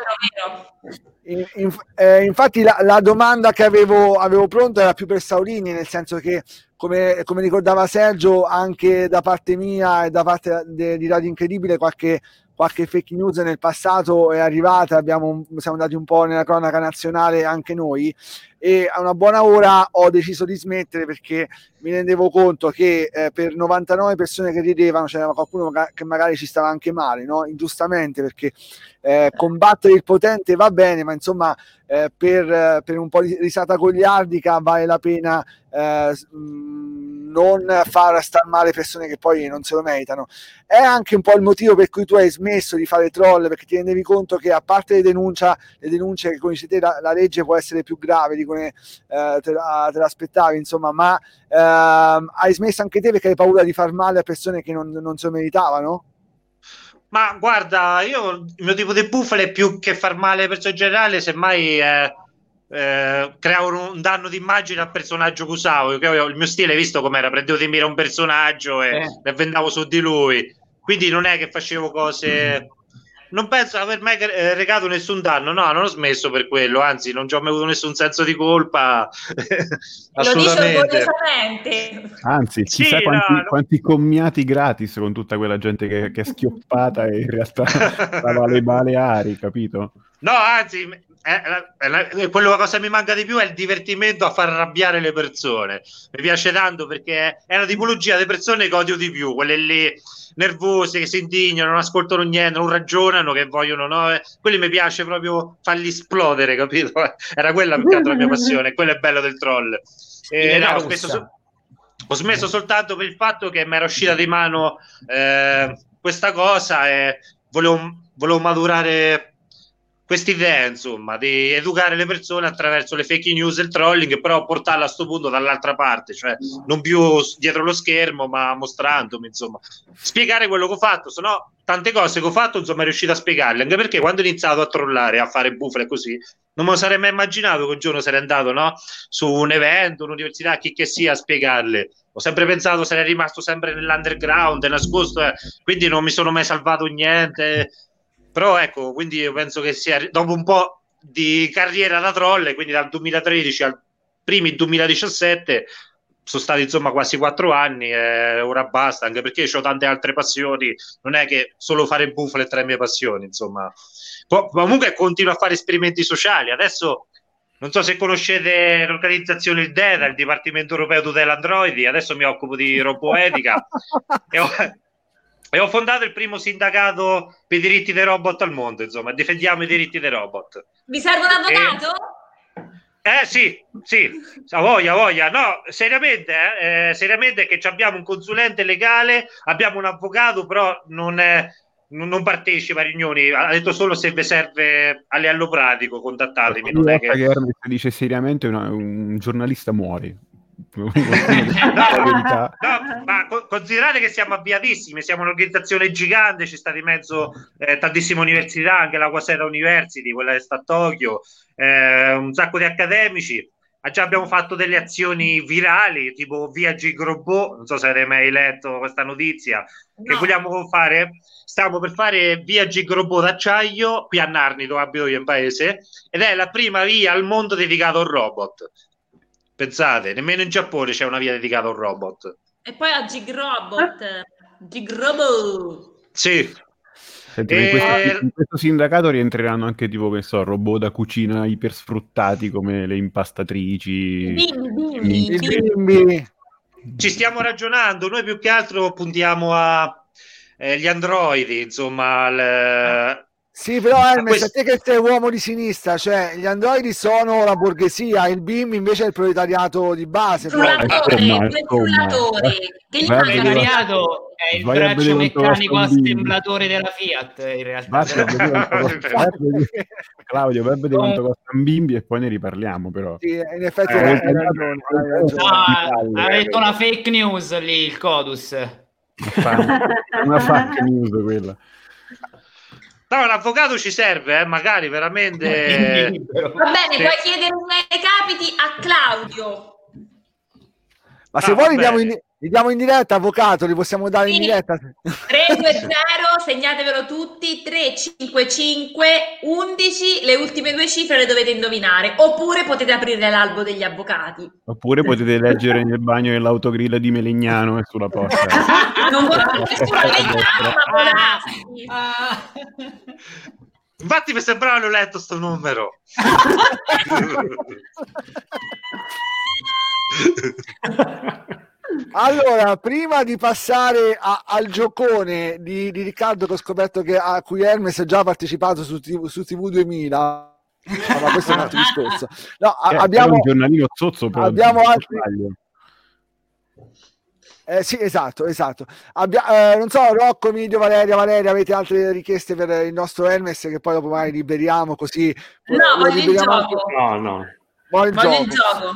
C: vero.
A: In, eh, infatti la, la, domanda che avevo, avevo pronta era più per Saulini, nel senso che come, come ricordava Sergio, anche da parte mia e da parte di Radio Incredibile qualche qualche fake news nel passato è arrivata, abbiamo, siamo andati un po' nella cronaca nazionale anche noi e a una buona ora ho deciso di smettere perché mi rendevo conto che eh, per 99 persone che ridevano c'era qualcuno che magari ci stava anche male, no? ingiustamente perché eh, combattere il potente va bene, ma insomma eh, per, per, un po' di risata gogliardica vale la pena eh, mh, non far star male persone che poi non se lo meritano. È anche un po' il motivo per cui tu hai smesso di fare troll perché ti rendevi conto che a parte le, denuncia, le denunce che dici te la, la, legge può essere più grave di come eh, te, la, te l'aspettavi, insomma, ma ehm, hai smesso anche te perché hai paura di far male a persone che non, non se lo meritavano?
D: Ma guarda, io il mio tipo di bufale più che far male alle persone in generale, semmai eh, eh, creavo un danno d'immagine al personaggio che usavo. Io, il mio stile, visto com'era, prendevo di mira un personaggio e, eh. vendavo su di lui. Quindi non è che facevo cose. Mm non penso di aver mai eh, recato nessun danno, no, non ho smesso per quello, anzi non ci ho mai avuto nessun senso di colpa.
C: Lo dice orgogliosamente.
G: Anzi, chissà sì, quanti, no, quanti, commiati gratis con tutta quella gente che, che è schioppata e in realtà stava alle Baleari, capito?
D: No, anzi, eh, eh, quello cosa mi manca di più è il divertimento a far arrabbiare le persone. Mi piace tanto perché è una tipologia di persone che odio di più, quelle lì nervose, che si indignano, non ascoltano niente, non ragionano, che vogliono, no? Eh, quelli mi piace proprio farli esplodere, capito? Era quella più che altro la mia passione, quello è bello del troll. Eh, no, ho, smesso so- ho smesso soltanto per il fatto che mi era uscita di mano eh, questa cosa e volevo, volevo maturare questa idea, insomma, di educare le persone attraverso le fake news e il trolling, però portarla a questo punto dall'altra parte, cioè non più dietro lo schermo, ma mostrandomi, insomma, spiegare quello che ho fatto, se tante cose che ho fatto, insomma, è riuscito a spiegarle, anche perché quando ho iniziato a trollare, a fare bufale così, non me lo sarei mai immaginato che un giorno sarei andato, no, su un evento, un'università, chi che sia, a spiegarle. Ho sempre pensato sarei rimasto sempre nell'underground, nascosto, eh, quindi non mi sono mai salvato niente però ecco, quindi io penso che sia dopo un po' di carriera da troll, quindi dal 2013 al primi 2017 sono stati insomma quasi quattro anni e ora basta anche perché ho tante altre passioni non è che solo fare bufale tra le mie passioni insomma. Comunque continuo a fare esperimenti sociali. Adesso non so se conoscete l'organizzazione il DEDA il Dipartimento Europeo Tutela Androidi adesso mi occupo di roboetica. E ho, e ho fondato il primo sindacato per i diritti dei robot al mondo, insomma, difendiamo i diritti dei robot.
C: Vi serve un avvocato?
D: E... Eh sì, sì, a voglia, a voglia. No, seriamente, eh, eh, seriamente che abbiamo un consulente legale, abbiamo un avvocato, però non, è, non partecipa a riunioni, ha detto solo se vi serve a livello pratico, contattatemi. Non è che... che
G: dice seriamente una, un giornalista muore.
D: no, no, ma considerate che siamo avviatissimi, siamo un'organizzazione gigante, ci sta di mezzo eh, tantissime università, anche la Quasera University, quella che sta a Tokyo, eh, un sacco di accademici. Già abbiamo fatto delle azioni virali, tipo via Gigrobot, non so se avete mai letto questa notizia, no. che vogliamo fare. Stiamo per fare via Gigrobot d'acciaio qui a Narni, dove abito io in paese, ed è la prima via al mondo dedicata a un robot Pensate, nemmeno in Giappone c'è una via dedicata a un robot.
C: E poi a Gigrobot. Gigrobot.
D: Sì.
G: Senti, e... in, questo, in, questo, sindacato rientreranno anche tipo, che so, robot da cucina ipersfruttati come le impastatrici.
C: Bimbi, bimbi, bimbi.
D: Ci stiamo ragionando, noi più che altro puntiamo agli eh, androidi, insomma, al,
A: sì, però Hermes, questo... a te che sei uomo di sinistra, cioè gli androidi sono la borghesia, il BIM invece è il proletariato di base.
C: Frullatore, il frullatore. Che
B: il proletariato è il braccio meccanico assemblatore della Fiat, in realtà.
G: Claudio, vai a vedere quanto costa un bimbi e poi ne riparliamo, però.
A: Sì, in effetti eh, hai ragione. Hai
B: ragione. No, ha detto una fake news lì, il Codus.
G: Una fake news quella.
D: No, un avvocato ci serve, eh? magari veramente.
C: Va bene, puoi chiedere un capiti a Claudio.
A: Ma se vuoi diamo in, li diamo in diretta, avvocato, li possiamo dare sì. in diretta.
C: 320, segnatevelo tutti, 355 11, le ultime due cifre le dovete indovinare, oppure potete aprire l'albo degli avvocati.
G: Oppure potete leggere nel bagno dell'autogrill di Melegnano e sulla porta. non vorrei nessuno Melegnano,
D: ma Infatti mi sembrava l'ho letto sto numero.
A: Allora, prima di passare a, al giocone di, di, Riccardo che ho scoperto che a cui Hermes ha già partecipato su, TV, su TV 2000, ma questo è un altro discorso. No, eh, abbiamo
G: un giornalino zozzo
A: abbiamo altri, Eh, sì, esatto, esatto. Abbia, eh, non so, Rocco, Midio, Valeria, Valeria, avete altre richieste per il nostro Hermes che poi dopo mai liberiamo così?
C: No, voglio il gioco. Anche...
E: No, no.
C: Voglio il gioco.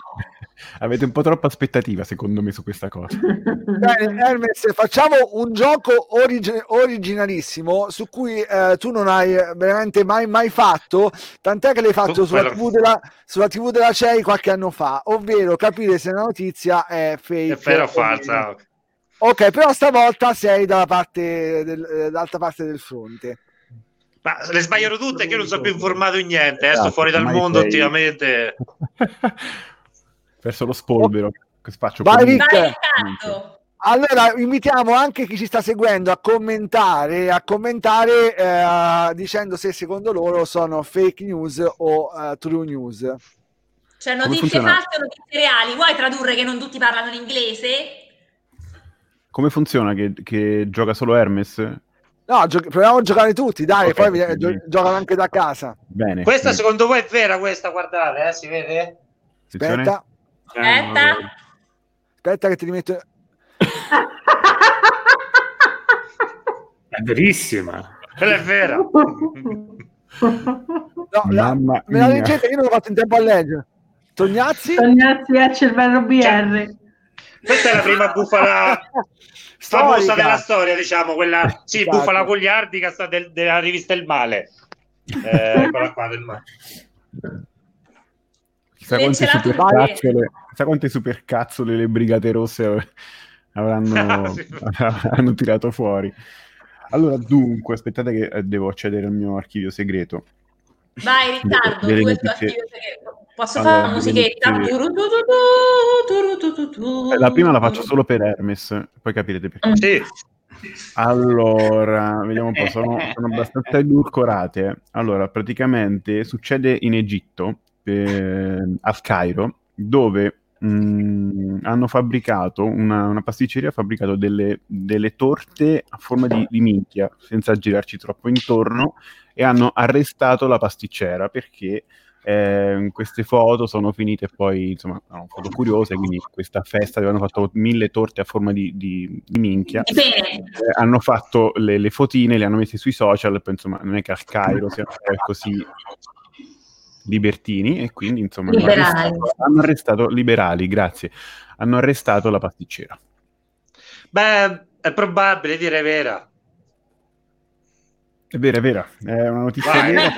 G: Avete un po' troppa aspettativa, secondo me, su questa cosa.
A: Bene, Hermes, facciamo un gioco origi- originalissimo su cui eh, tu non hai veramente mai, mai fatto, tant'è che l'hai fatto sulla TV, della, sulla TV della CEI qualche anno fa, ovvero capire se la notizia è fake.
D: È vero o falsa.
A: Ok, però stavolta sei dalla parte del, eh, dall'altra parte del fronte.
D: Ma le sbagliano tutte, che io non sono più informato in niente, eh, sto fuori dal mondo sei... ultimamente.
G: perso lo spolvero. Che faccio
A: Vai, Rick. Allora invitiamo anche chi ci sta seguendo a commentare, a commentare eh, dicendo se secondo loro sono fake news o uh, true news.
C: Cioè notizie false o notizie reali. Vuoi tradurre che non tutti parlano l'inglese?
G: Come funziona che, che gioca solo Hermes?
A: No, gio- proviamo a giocare tutti, dai, okay, poi vi- gio- giocano anche da casa.
G: Bene.
D: Questa bene. secondo voi è vera questa, guardate, eh, si vede?
A: Aspetta.
C: Aspetta.
A: Aspetta che ti rimetto...
E: è verissima.
D: È vera. no,
A: la, me la leggete, io non l'ho fatto in tempo a leggere. Tognazzi?
F: Tognazzi è cervello BR.
D: Questa è la prima bufala famosa della storia, diciamo, quella, sì, esatto. bufala gogliardica del, della rivista Il Male. Eh, quella qua del male.
G: Chissà quante, supercazzole, chissà quante supercazzole le brigate rosse avranno, hanno tirato fuori. Allora, dunque, aspettate che eh, devo accedere al mio archivio segreto.
C: Vai Riccardo, tuo archivio segreto. Posso allora, fare una musichetta?
G: La prima la faccio solo per Hermes, poi capirete perché. Mm.
D: Sì.
G: Allora, vediamo un po', sono, sono abbastanza edulcorate. Allora, praticamente succede in Egitto, eh, al Cairo, dove mh, mm, hanno fabbricato, una, una, pasticceria ha fabbricato delle, delle torte a forma di, di minchia, senza girarci troppo intorno, e hanno arrestato la pasticcera perché eh, queste foto sono finite poi, insomma, erano foto curiose, quindi questa festa avevano fatto mille torte a forma di, di, di minchia. Eh, hanno fatto le, le, fotine, le hanno messe sui social, poi, insomma, non è che al Cairo siano così libertini e quindi insomma hanno arrestato, hanno arrestato, liberali, grazie, hanno arrestato la pasticcera.
D: Beh, è probabile dire vera.
G: È vera, è vera, è una notizia Vai. vera.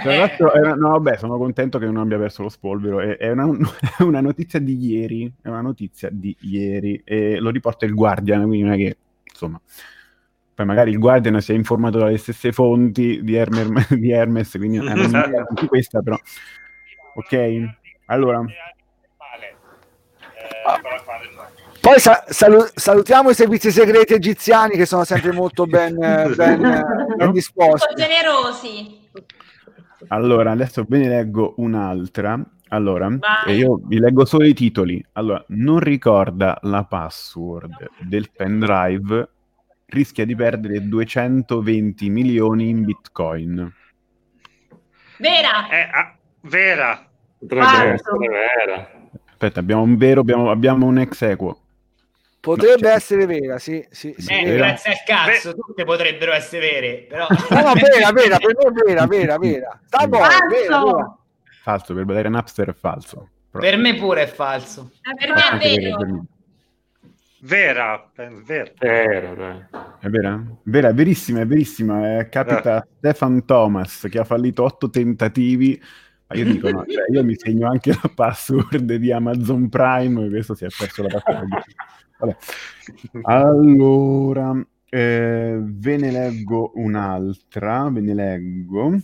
G: Tra l'altro, no, vabbè, sono contento che non abbia perso lo spolvero. È, è una, una, notizia di ieri, è una notizia di ieri, e lo riporta il Guardian, quindi non è che, insomma, poi magari il Guardian si è informato dalle stesse fonti di, Hermer, di Hermes, quindi non è anche questa, però. Ok, allora.
A: Ah. Poi sa- salu- salutiamo i servizi segreti egiziani che sono sempre molto ben, ben, ben disposti.
C: Sono generosi.
G: Allora, adesso ve ne leggo un'altra. Allora, io vi leggo solo i titoli. Allora, non ricorda la password del pendrive rischia di perdere 220 milioni in bitcoin.
C: Vera!
D: Eh, ah, vera!
E: Potrebbe essere vera.
G: Aspetta, abbiamo un vero, abbiamo, abbiamo un ex equo.
A: Potrebbe no, essere vera, sì, sì, sì
B: eh,
A: vera.
B: grazie al cazzo, Beh. tutte potrebbero essere vere, però...
A: No, no, vera, vera, per me vera, vera, vera. Sta buono, vera, vera.
G: Falso, per vedere Napster è falso.
B: Però. Per me pure è falso.
C: Ah, per me è vero.
D: Vera, è vera.
G: Vera, è vera? Vera, è verissima, è verissima. Eh, capita eh. Stefan Thomas che ha fallito otto tentativi. Ma io dico, no, cioè, io mi segno anche la password di Amazon Prime, questo si è perso la password. Vabbè. Allora, eh, ve ne leggo un'altra, ve ne leggo.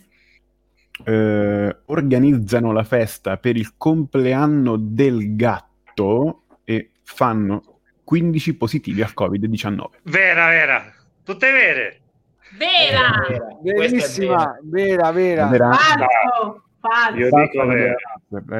G: Eh, organizzano la festa per il compleanno del gatto e fanno 15 positivi al Covid-19.
D: Vera, vera, tutte vere.
C: Vera,
A: vera. verissima, vera, vera.
F: vera. Falso, falso.
G: Io dico vera.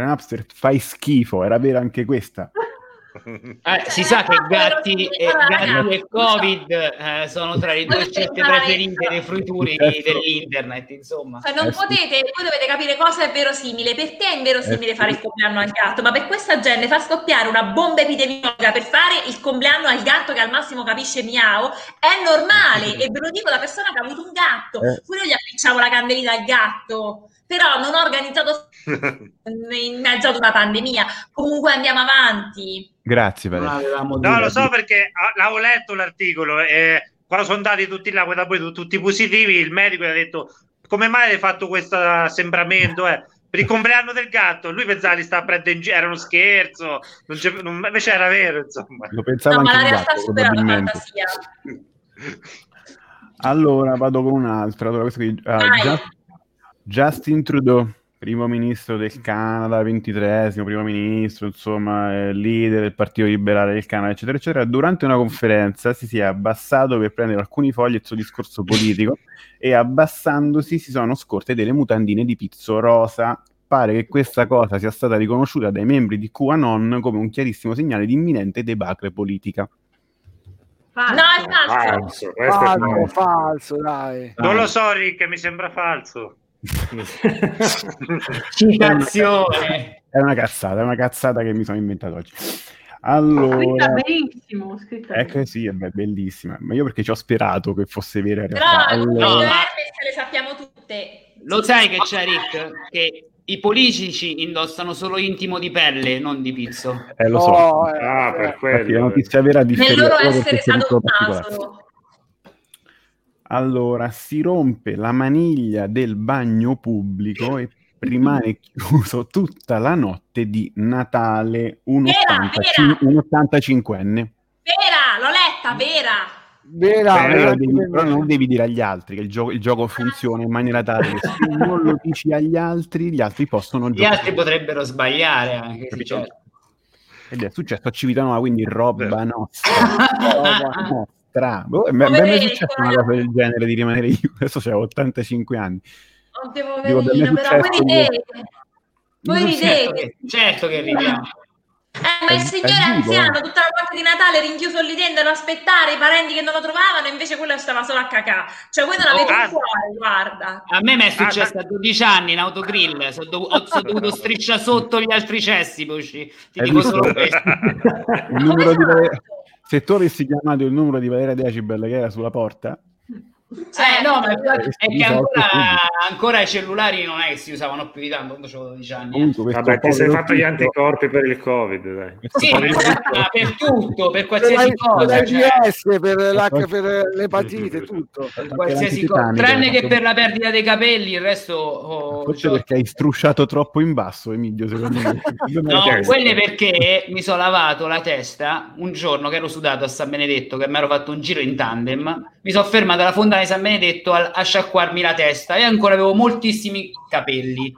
G: Napster, fai schifo, era vera anche questa.
B: Eh, si sa che gatti, e, gatti e Covid eh, sono tra le due scelte preferite dei fruituri certo. dell'internet, insomma.
C: Cioè, non eh, potete, voi dovete capire cosa è verosimile. Per te è inverosimile eh, fare il compleanno al gatto, ma per questa gente far scoppiare una bomba epidemiologica per fare il compleanno al gatto che al massimo capisce miau è normale. e ve lo dico da persona che ha avuto un gatto. Eh. Pure io gli appicciavo la candelina al gatto però non ho organizzato in mezzo ad una pandemia. Comunque andiamo avanti.
G: Grazie,
D: No, lo so perché l'avevo letto l'articolo e quando sono andati tutti là, da poi tutti positivi, il medico gli ha detto come mai hai fatto questo assembramento? Eh? Per il compleanno del gatto, lui pensava di stare a prendere in giro, era uno scherzo, non non, invece era vero, insomma.
G: Lo pensava no,
C: ma
G: la
C: realtà supera la fantasia.
G: Allora, vado con un'altra. Allora, questo qui, uh, Justin Trudeau, primo ministro del Canada, 23 primo ministro, insomma, leader del Partito Liberale del Canada, eccetera, eccetera, durante una conferenza si è abbassato per prendere alcuni fogli del suo discorso politico e abbassandosi si sono scorte delle mutandine di pizzo rosa. Pare che questa cosa sia stata riconosciuta dai membri di QAnon come un chiarissimo segnale di imminente debacle politica.
C: Falso. No, è falso.
A: Falso, falso, falso dai.
D: Non lo so, Rick, mi sembra falso.
B: Citazione.
G: È una cazzata, è una cazzata che mi sono inventato oggi. Allora,
F: benissimo,
G: ecco sì, è bellissima. Ma io perché ci ho sperato che fosse vera.
C: Però allora... no, le sappiamo tutte.
B: Lo sai che c'è Rick? Che i politici indossano solo intimo di pelle, non di pizzo.
G: Eh, lo so. Oh, eh, ah, per quello. La notizia vera di
C: Nel loro essere adottato.
G: Allora, si rompe la maniglia del bagno pubblico e rimane chiuso tutta la notte di Natale un, vera, 85, un 85enne.
C: Vera, l'ho letta, vera.
A: Vera,
G: vera devi, però non devi dire agli altri che il gioco, il gioco funziona in maniera tale che se non lo dici agli altri, gli altri possono
B: gli giocare. Gli altri potrebbero sbagliare anche, sì, certo.
G: Ed è successo a Civitanova, quindi roba nostra. roba nostra strano. Boh, mi è mai successo una cosa del genere di rimanere io. Adesso ho 85 anni.
C: Non devo vedere, però voi ridete. Voi ridete.
B: Certo che ridiamo.
C: Eh, ma il signore anziano tutta la notte di Natale rinchiuso lì dentro ad aspettare i parenti che non lo trovavano, invece quello stava solo a cacà. Cioè, voi non oh, avete oh, un cuore, guarda.
B: A me mi è successo a 12 anni in autogrill, sono, dov- sono dovuto strisciare sotto gli altri cessi, poi ti dico solo questo.
G: il numero di se tu avessi chiamato il numero di Valeria Decibel che era sulla porta,
B: eh, no, ma è che ancora, ancora, i cellulari non è che si usano più di tanto quando avevo 12 anni.
E: Comunque, Vabbè, ti sei fatto gli anticorpi per il Covid, dai.
B: Sì, per tutto, per qualsiasi per cosa. Per
A: l'AIDS, cioè. per, l'H, per l'epatite, tutto.
B: Per qualsiasi cosa. Tranne che per la perdita dei capelli, il resto...
G: Oh, Forse cioè... perché hai strusciato troppo in basso, Emilio, secondo me.
B: no, quelle perché mi sono lavato la testa un giorno che ero sudato a San Benedetto, che mi ero fatto un giro in tandem, mi sono fermato alla fonda di San Benedetto a, a sciacquarmi la testa e ancora avevo moltissimi capelli.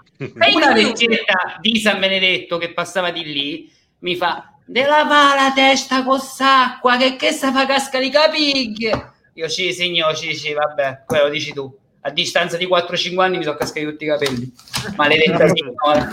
B: Una vecchietta di San Benedetto che passava di lì mi fa De lava la testa con s'acqua che che sta fa casca di capiglie. Io ci signor, ci sì, vabbè, quello dici tu a distanza di 4-5 anni mi sono cascati tutti i capelli. Maledetta signora.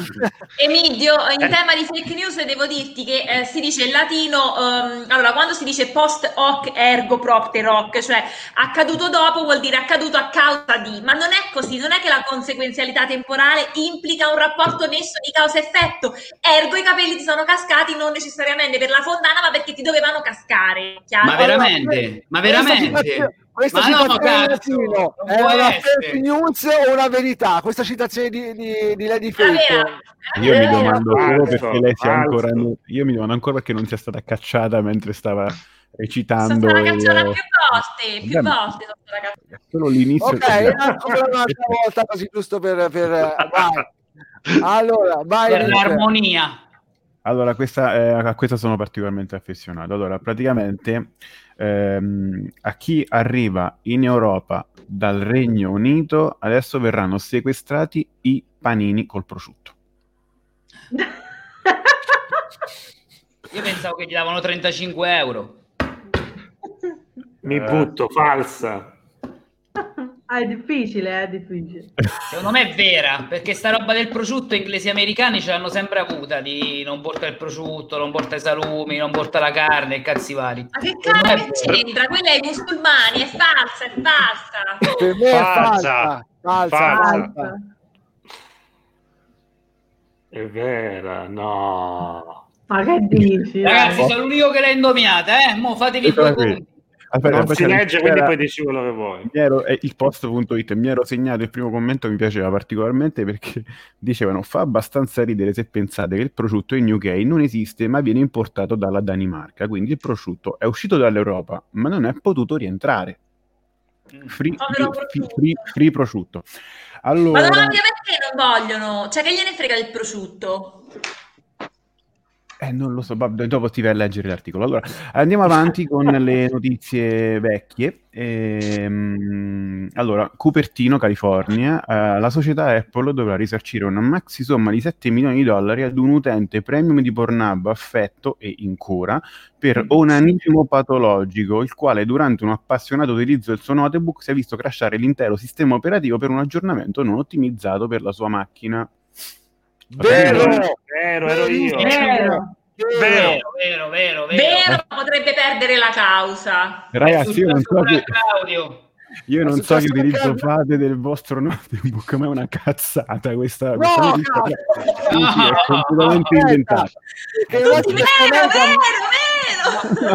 C: Emidio, in eh. tema di fake news devo dirti che eh, si dice in latino, um, allora quando si dice post hoc ergo propter hoc, cioè accaduto dopo vuol dire accaduto a causa di, ma non è così, non è che la conseguenzialità temporale implica un rapporto nesso di causa-effetto, ergo i capelli ti sono cascati non necessariamente per la fondana ma perché ti dovevano cascare.
B: Chiaro? Ma veramente? Ma veramente?
A: Questa Ma citazione no, latino è una fake news o una verità? Questa citazione di, di, di Lady Fake.
G: Io mi domando solo perché lei sia ancora. Io mi domando ancora perché non sia stata cacciata mentre stava recitando.
C: Sono stata cacciata più volte, più volte sono stata cacciata.
G: Solo l'inizio.
A: Ok, ancora un'altra volta così giusto per... per vai. Allora, vai.
B: Per l'armonia.
G: Allora, questa, eh, a questa sono particolarmente affezionato. Allora, praticamente ehm, a chi arriva in Europa dal Regno Unito adesso verranno sequestrati i panini col prosciutto.
B: Io pensavo che gli davano 35 euro.
E: Mi butto, falsa.
F: Ah, è difficile, è difficile.
B: Secondo me è vera, perché sta roba del prosciutto inglesi e americani ce l'hanno sempre avuta, di non porta il prosciutto, non porta i salumi, non porta la carne e cazzi vari.
C: Ma che che c'entra? Quella è i musulmani, è falsa, è falsa.
A: Per me è falsa. Falsa, falsa. falsa.
E: È vera, no.
F: Ma che dici?
B: Ragazzi, sono l'unico che l'ha indovinata, eh? Mo fatevi due conti.
E: Aspetta, non si legge, quindi poi dici quello che vuoi.
G: Mi ero, eh, il post.it mi ero segnato il primo commento, mi piaceva particolarmente perché dicevano fa abbastanza ridere se pensate che il prosciutto in UK non esiste ma viene importato dalla Danimarca, quindi il prosciutto è uscito dall'Europa ma non è potuto rientrare. Free, free, free, free prosciutto. Allora...
C: Ma perché non vogliono? Cioè che gliene frega del prosciutto?
G: Eh, non lo so, dopo ti vai a leggere l'articolo. Allora, andiamo avanti con le notizie vecchie. Ehm, allora, Cupertino, California, eh, la società Apple dovrà risarcire una maxi somma di 7 milioni di dollari ad un utente premium di Pornhub affetto e in cura per onanismo patologico, il quale durante un appassionato utilizzo del suo notebook si è visto crashare l'intero sistema operativo per un aggiornamento non ottimizzato per la sua macchina.
A: Vero,
E: vero, ero io.
C: Vero. Vero, vero, vero, vero. Vero, potrebbe perdere la causa.
G: Ragazzi, io non so che... Io non so che utilizzo fate del vostro notebook, ma è una cazzata questa.
A: No,
G: questa
A: no,
G: è completamente inventata.
C: Vero, vero, vero.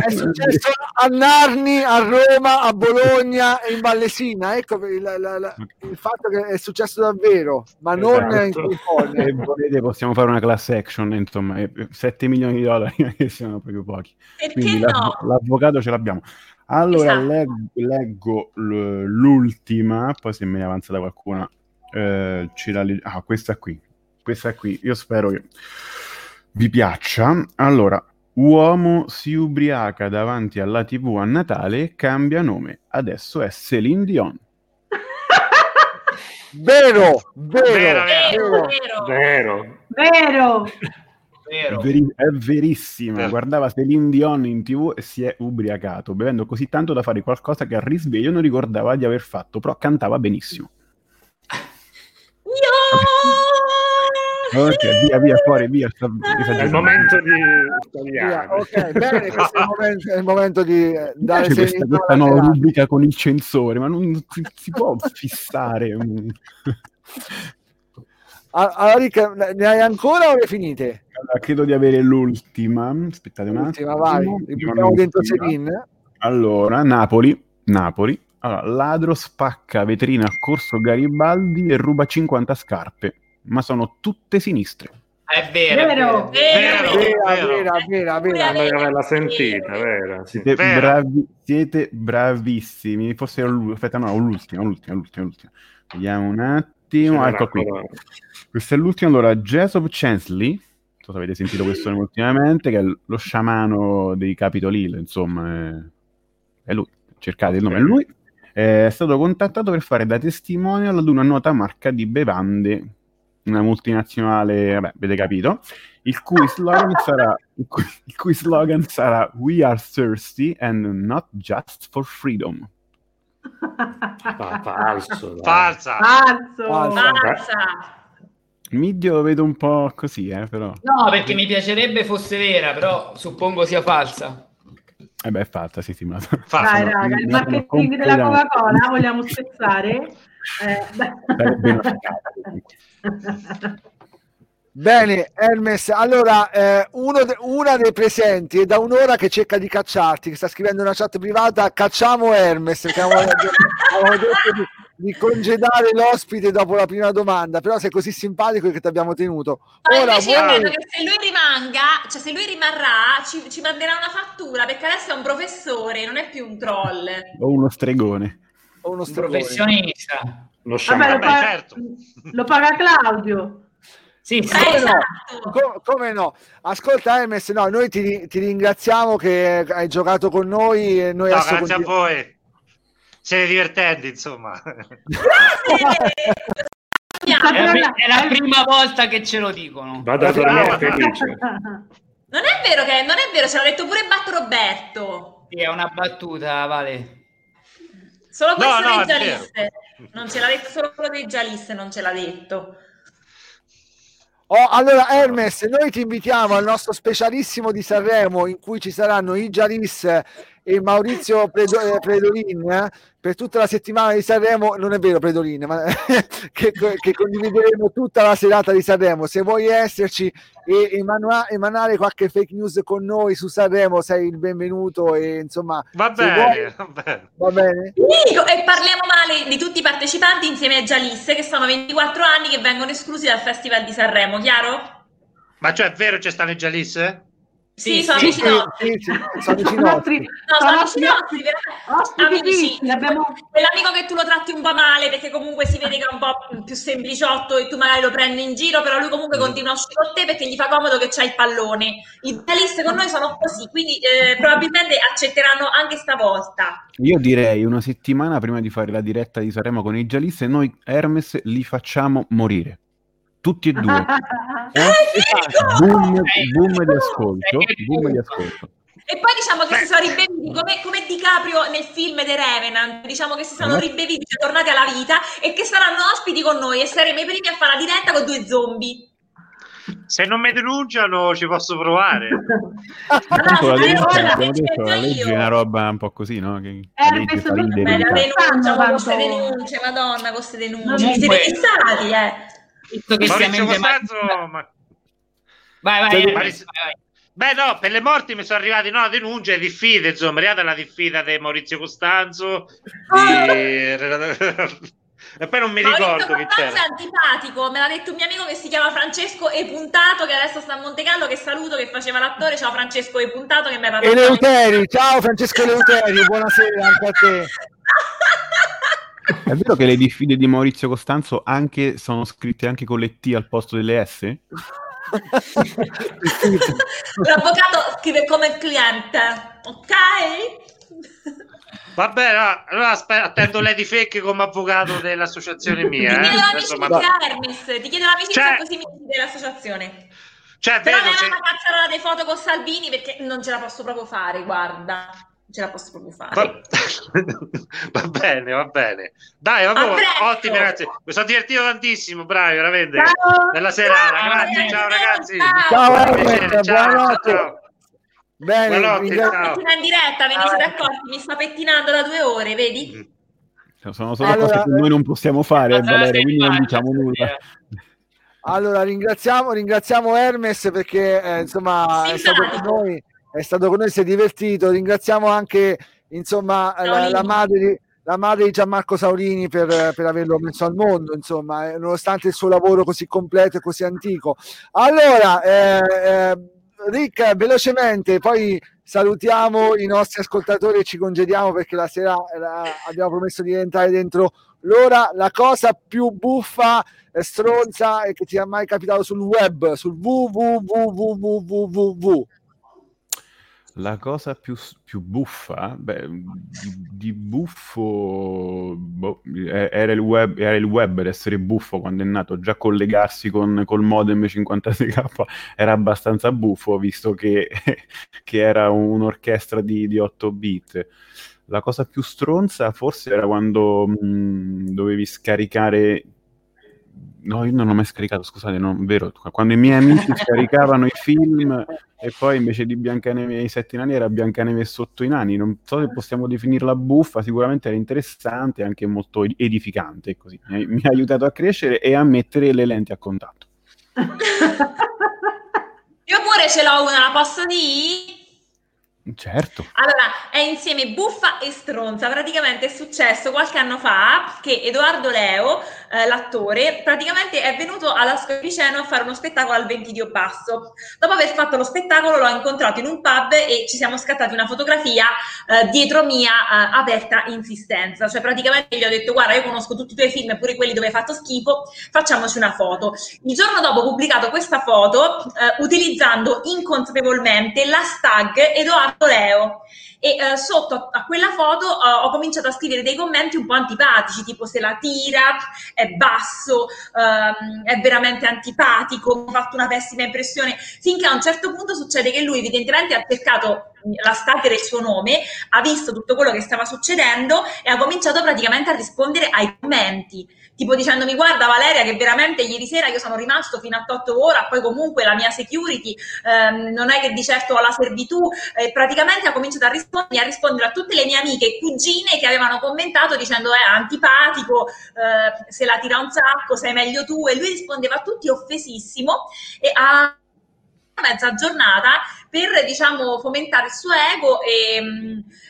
A: È successo a Narni, a Roma, a Bologna e in Vallesina. Ecco il, il, il fatto che è successo davvero, ma
G: esatto.
A: non in California.
G: Se volete possiamo fare una class action, insomma, 7 milioni di dollari che sono proprio pochi.
C: Perché
G: Quindi
C: no?
G: l'avvocato ce l'abbiamo. Allora
C: Esatto.
G: leggo, leggo l'ultima, poi se me ne avanza da qualcuna, eh, ce la leg- ah, questa qui, questa qui, io spero che vi piaccia. Allora, uomo si ubriaca davanti alla TV a Natale e cambia nome, adesso è Celine Dion.
A: Vero, vero,
D: Vero,
C: Vero,
A: vero.
C: vero.
G: È,
B: Vero.
G: veri- è verissima,
D: Vero.
G: guardava Celine Dion in TV e si è ubriacato, bevendo così tanto da fare qualcosa che al risveglio non ricordava di aver fatto, però cantava benissimo.
C: Io!
G: Ok, via, via, fuori, via. sta-
E: È il momento di
A: Via,
E: tagliare.
A: ok, bene, questo è il momento, è il momento di eh, dare
G: Piace questa, questa nuova rubrica con il censore, ma non si, si può fissare. un-
A: Ah, Allora, Rick, ne hai ancora o le finite?
G: Allora, credo di avere l'ultima. Aspettate un
A: L'ultima,
G: attimo.
A: vai, buttiamo dentro
G: L'ultima. Allora, Napoli, Napoli. Allora, ladro spacca vetrina a Corso Garibaldi e ruba 50 scarpe, ma sono tutte sinistre.
B: È vero. è
F: Vero.
B: vero.
C: Vero.
A: Vera,
D: vero.
A: vera, vera, vera.
E: Dovrei averla sentita, vera? Sì.
G: Siete,
D: Vero.
G: bravi- siete bravissimi. Forse è l'u- aspetta, no, l'ultima, l'ultima, l'ultima, l'ultima. Vediamo un attimo. Ecco qui. Questo è l'ultimo. Allora, Jesop Chansley, non so se avete sentito questo nome ultimamente, che è lo sciamano dei Capitol Hill, insomma, è, è lui. Cercate il nome, è lui. È stato contattato per fare da testimonial ad una nota marca di bevande, una multinazionale, vabbè, avete capito, il cui slogan sarà, il cui, il cui slogan sarà We are thirsty and not just for freedom.
E: Ah, falso.
D: Falsa.
F: Falso.
A: Falsa.
C: Falsa.
G: Midio lo vedo un po' così, eh, però.
B: No, perché mi piacerebbe fosse vera, però suppongo sia falsa.
G: Eh beh, è fatta, sì, sì, ma...
D: Falsa.
F: Dai,
G: sono-
F: raga, il marketing della Coca-Cola vogliamo spezzare. Eh.
A: Bene, Hermes, allora eh, uno de- una dei presenti è da un'ora che cerca di cacciarti, che sta scrivendo una chat privata, cacciamo Hermes, perché avevamo, detto di, di congedare l'ospite dopo la prima domanda, però sei così simpatico che ti abbiamo tenuto.
C: Ma
A: Ora
C: invece io
A: voi...
C: credo che se lui rimanga, cioè se lui rimarrà, ci, ci manderà una fattura perché adesso è un professore, non è più un troll.
G: O uno stregone.
A: O uno
B: Un
A: stregone.
B: professionista.
E: Lo
F: Vabbè,
E: sciamano.
F: lo,
D: Vabbè,
F: paga,
D: certo.
F: lo paga Claudio.
B: Sì, sì.
A: Come no?
C: esatto.
A: Co- come no? Ascolta Hermes, no, noi ti, ti ringraziamo che hai giocato con noi e noi
D: No, grazie a
A: continu-
D: voi. Siete divertenti, insomma.
B: È la, pri- è la prima volta che ce lo dicono.
E: Vado a dormire felice.
C: Non è vero che non è vero, ce l'ha detto pure Bat Roberto.
B: Sì, è una battuta, Vale.
C: Solo
D: No,
C: queste
D: no, è
C: regionaliste. Non ce l'ha detto solo quello dei Jalis, non ce l'ha detto.
A: Oh, allora Hermes, noi ti invitiamo al nostro specialissimo di Sanremo in cui ci saranno i Jalis e Maurizio Predo, eh, Predolin eh, per tutta la settimana di Sanremo, non è vero Predolin, ma che, che, condivideremo tutta la serata di Sanremo. Se vuoi esserci e emanua, emanare qualche fake news con noi su Sanremo, sei il benvenuto e insomma...
D: Va bene, vuoi, va bene.
A: Va bene?
C: E parliamo male di tutti i partecipanti insieme a Gialisse, che sono 24 anni che vengono esclusi dal Festival di Sanremo, chiaro?
D: Ma cioè è vero, c'è stanno i Gialisse?
C: Sì, sono amici nostri.
A: Sì, sì, sono amici nostri.
C: No, sono amici. Abbiamo... Quell'amico che tu lo tratti un po' male perché comunque si vede che è un po' più sempliciotto e tu magari lo prendi in giro, però lui comunque mm. continua a uscire con te perché gli fa comodo che c'hai il pallone. I finalisti con noi sono così, quindi eh, probabilmente accetteranno anche stavolta.
G: Io direi una settimana prima di fare la diretta di Saremo con i Gialisse, noi Hermes li facciamo morire tutti e due. eh? boom, boom di ascolto, boom di ascolto.
C: E poi diciamo che si sono ribeviti come, come DiCaprio nel film The Revenant, diciamo che si sono ribeviti, cioè tornati alla vita e che saranno ospiti con noi e saremo i primi a fare la diretta con due zombie.
D: Se non mi denunciano ci posso provare.
G: no, la, denuncia, abbiamo detto, la legge è una roba un po' così, no? Che
C: eh, la legge fa ridere. La denuncia, con queste denunce, madonna, queste denunce. Siete fissati, eh
D: visto che Maurizio Costanzo ma... vai, vai, vai, vai, Beh, no, per le morti mi sono arrivati no, denunce, diffide, insomma, è arrivata la diffida di Maurizio Costanzo. E... e poi non mi Maurizio ricordo che c'era.
C: è antipatico, me l'ha detto un mio amico che si chiama Francesco E Puntato, che adesso sta a Montecarlo, che saluto, che faceva l'attore. Ciao Francesco E Puntato, che mi ha parlato.
A: Eleuteri, ciao Francesco Eleuteri, buonasera anche a te.
G: È vero che le diffide di Maurizio Costanzo anche, sono scritte anche con le T al posto delle S?
C: L'avvocato scrive come cliente, ok?
D: Va bene, allora aspetta, attendo Lady Fake come avvocato dell'associazione mia.
C: Ti chiedo eh? l'amicizia Hermes, ti chiedo l'amicizia cioè... così mi dell'associazione. Cioè, Però vedo, non è se... una cazzata delle foto con Salvini perché non ce la posso proprio fare, guarda ce la posso proprio fare. Va,
D: va bene, va bene. Dai, vabbè, ottimo, ragazzi. Mi sono divertito tantissimo, bravi, veramente. Ciao. Nella serata. Ciao, Grazie, ciao ragazzi.
A: Ciao, ciao, ciao, buonanotte. Ciao.
C: Bene, buonanotte, ciao. in diretta, ve ne siete accorti? Mi sto pettinando da due ore, vedi?
G: Mm. Sono solo allora, cose che noi non possiamo fare, Valerio, quindi non diciamo nulla.
A: Allora, ringraziamo, ringraziamo Hermes perché eh, insomma è stato con noi è stato con noi, si è divertito. Ringraziamo anche insomma, la, la, madre di, la, madre di, Gianmarco Saurini per, per, averlo messo al mondo, insomma, eh, nonostante il suo lavoro così completo e così antico. Allora, eh, eh, Rick, velocemente, poi salutiamo i nostri ascoltatori e ci congediamo perché la sera la, abbiamo promesso di entrare dentro l'ora. La cosa più buffa, e stronza e che ti è mai capitato sul web, sul www
G: la cosa più, più buffa, beh, di, di buffo boh, era, il web, era, il web, ad essere buffo quando è nato, già collegarsi con col modem 56k era abbastanza buffo, visto che, che era un'orchestra di, di 8 bit. La cosa più stronza forse era quando mh, dovevi scaricare No, io non ho mai scaricato, scusate, non vero. Quando i miei amici scaricavano i film e poi invece di Biancaneve e i sette nani era Biancaneve e sotto i nani, non so se possiamo definirla buffa, sicuramente era interessante e anche molto edificante, così. Mi, mi ha aiutato a crescere e a mettere le lenti a contatto.
C: Io pure ce l'ho una, la posso dire?
G: Certo.
C: Allora, è insieme buffa e stronza. Praticamente è successo qualche anno fa che Edoardo Leo, eh, l'attore, praticamente è venuto alla Scopriceno a fare uno spettacolo al Ventidio Basso. Dopo aver fatto lo spettacolo l'ho incontrato in un pub e ci siamo scattati una fotografia eh, dietro mia eh, aperta insistenza. Cioè praticamente gli ho detto guarda io conosco tutti i tuoi film, pure quelli dove hai fatto schifo, facciamoci una foto. Il giorno dopo ho pubblicato questa foto eh, utilizzando inconsapevolmente l'hashtag Edoardo Leo e uh, sotto a quella foto uh, ho cominciato a scrivere dei commenti un po' antipatici, tipo se la tira, è basso, um, è veramente antipatico, mi ha fatto una pessima impressione, finché a un certo punto succede che lui evidentemente ha cercato la stalker il suo nome, ha visto tutto quello che stava succedendo e ha cominciato praticamente a rispondere ai commenti tipo dicendomi guarda Valeria che veramente ieri sera io sono rimasto fino a 8 ore, poi comunque la mia security ehm, non è che di certo ho la servitù, eh, praticamente ha cominciato a rispondere, a rispondere a tutte le mie amiche e cugine che avevano commentato dicendo è eh, antipatico, eh, se la tira un sacco, sei meglio tu e lui rispondeva a tutti offesissimo e a mezza giornata per diciamo fomentare il suo ego e,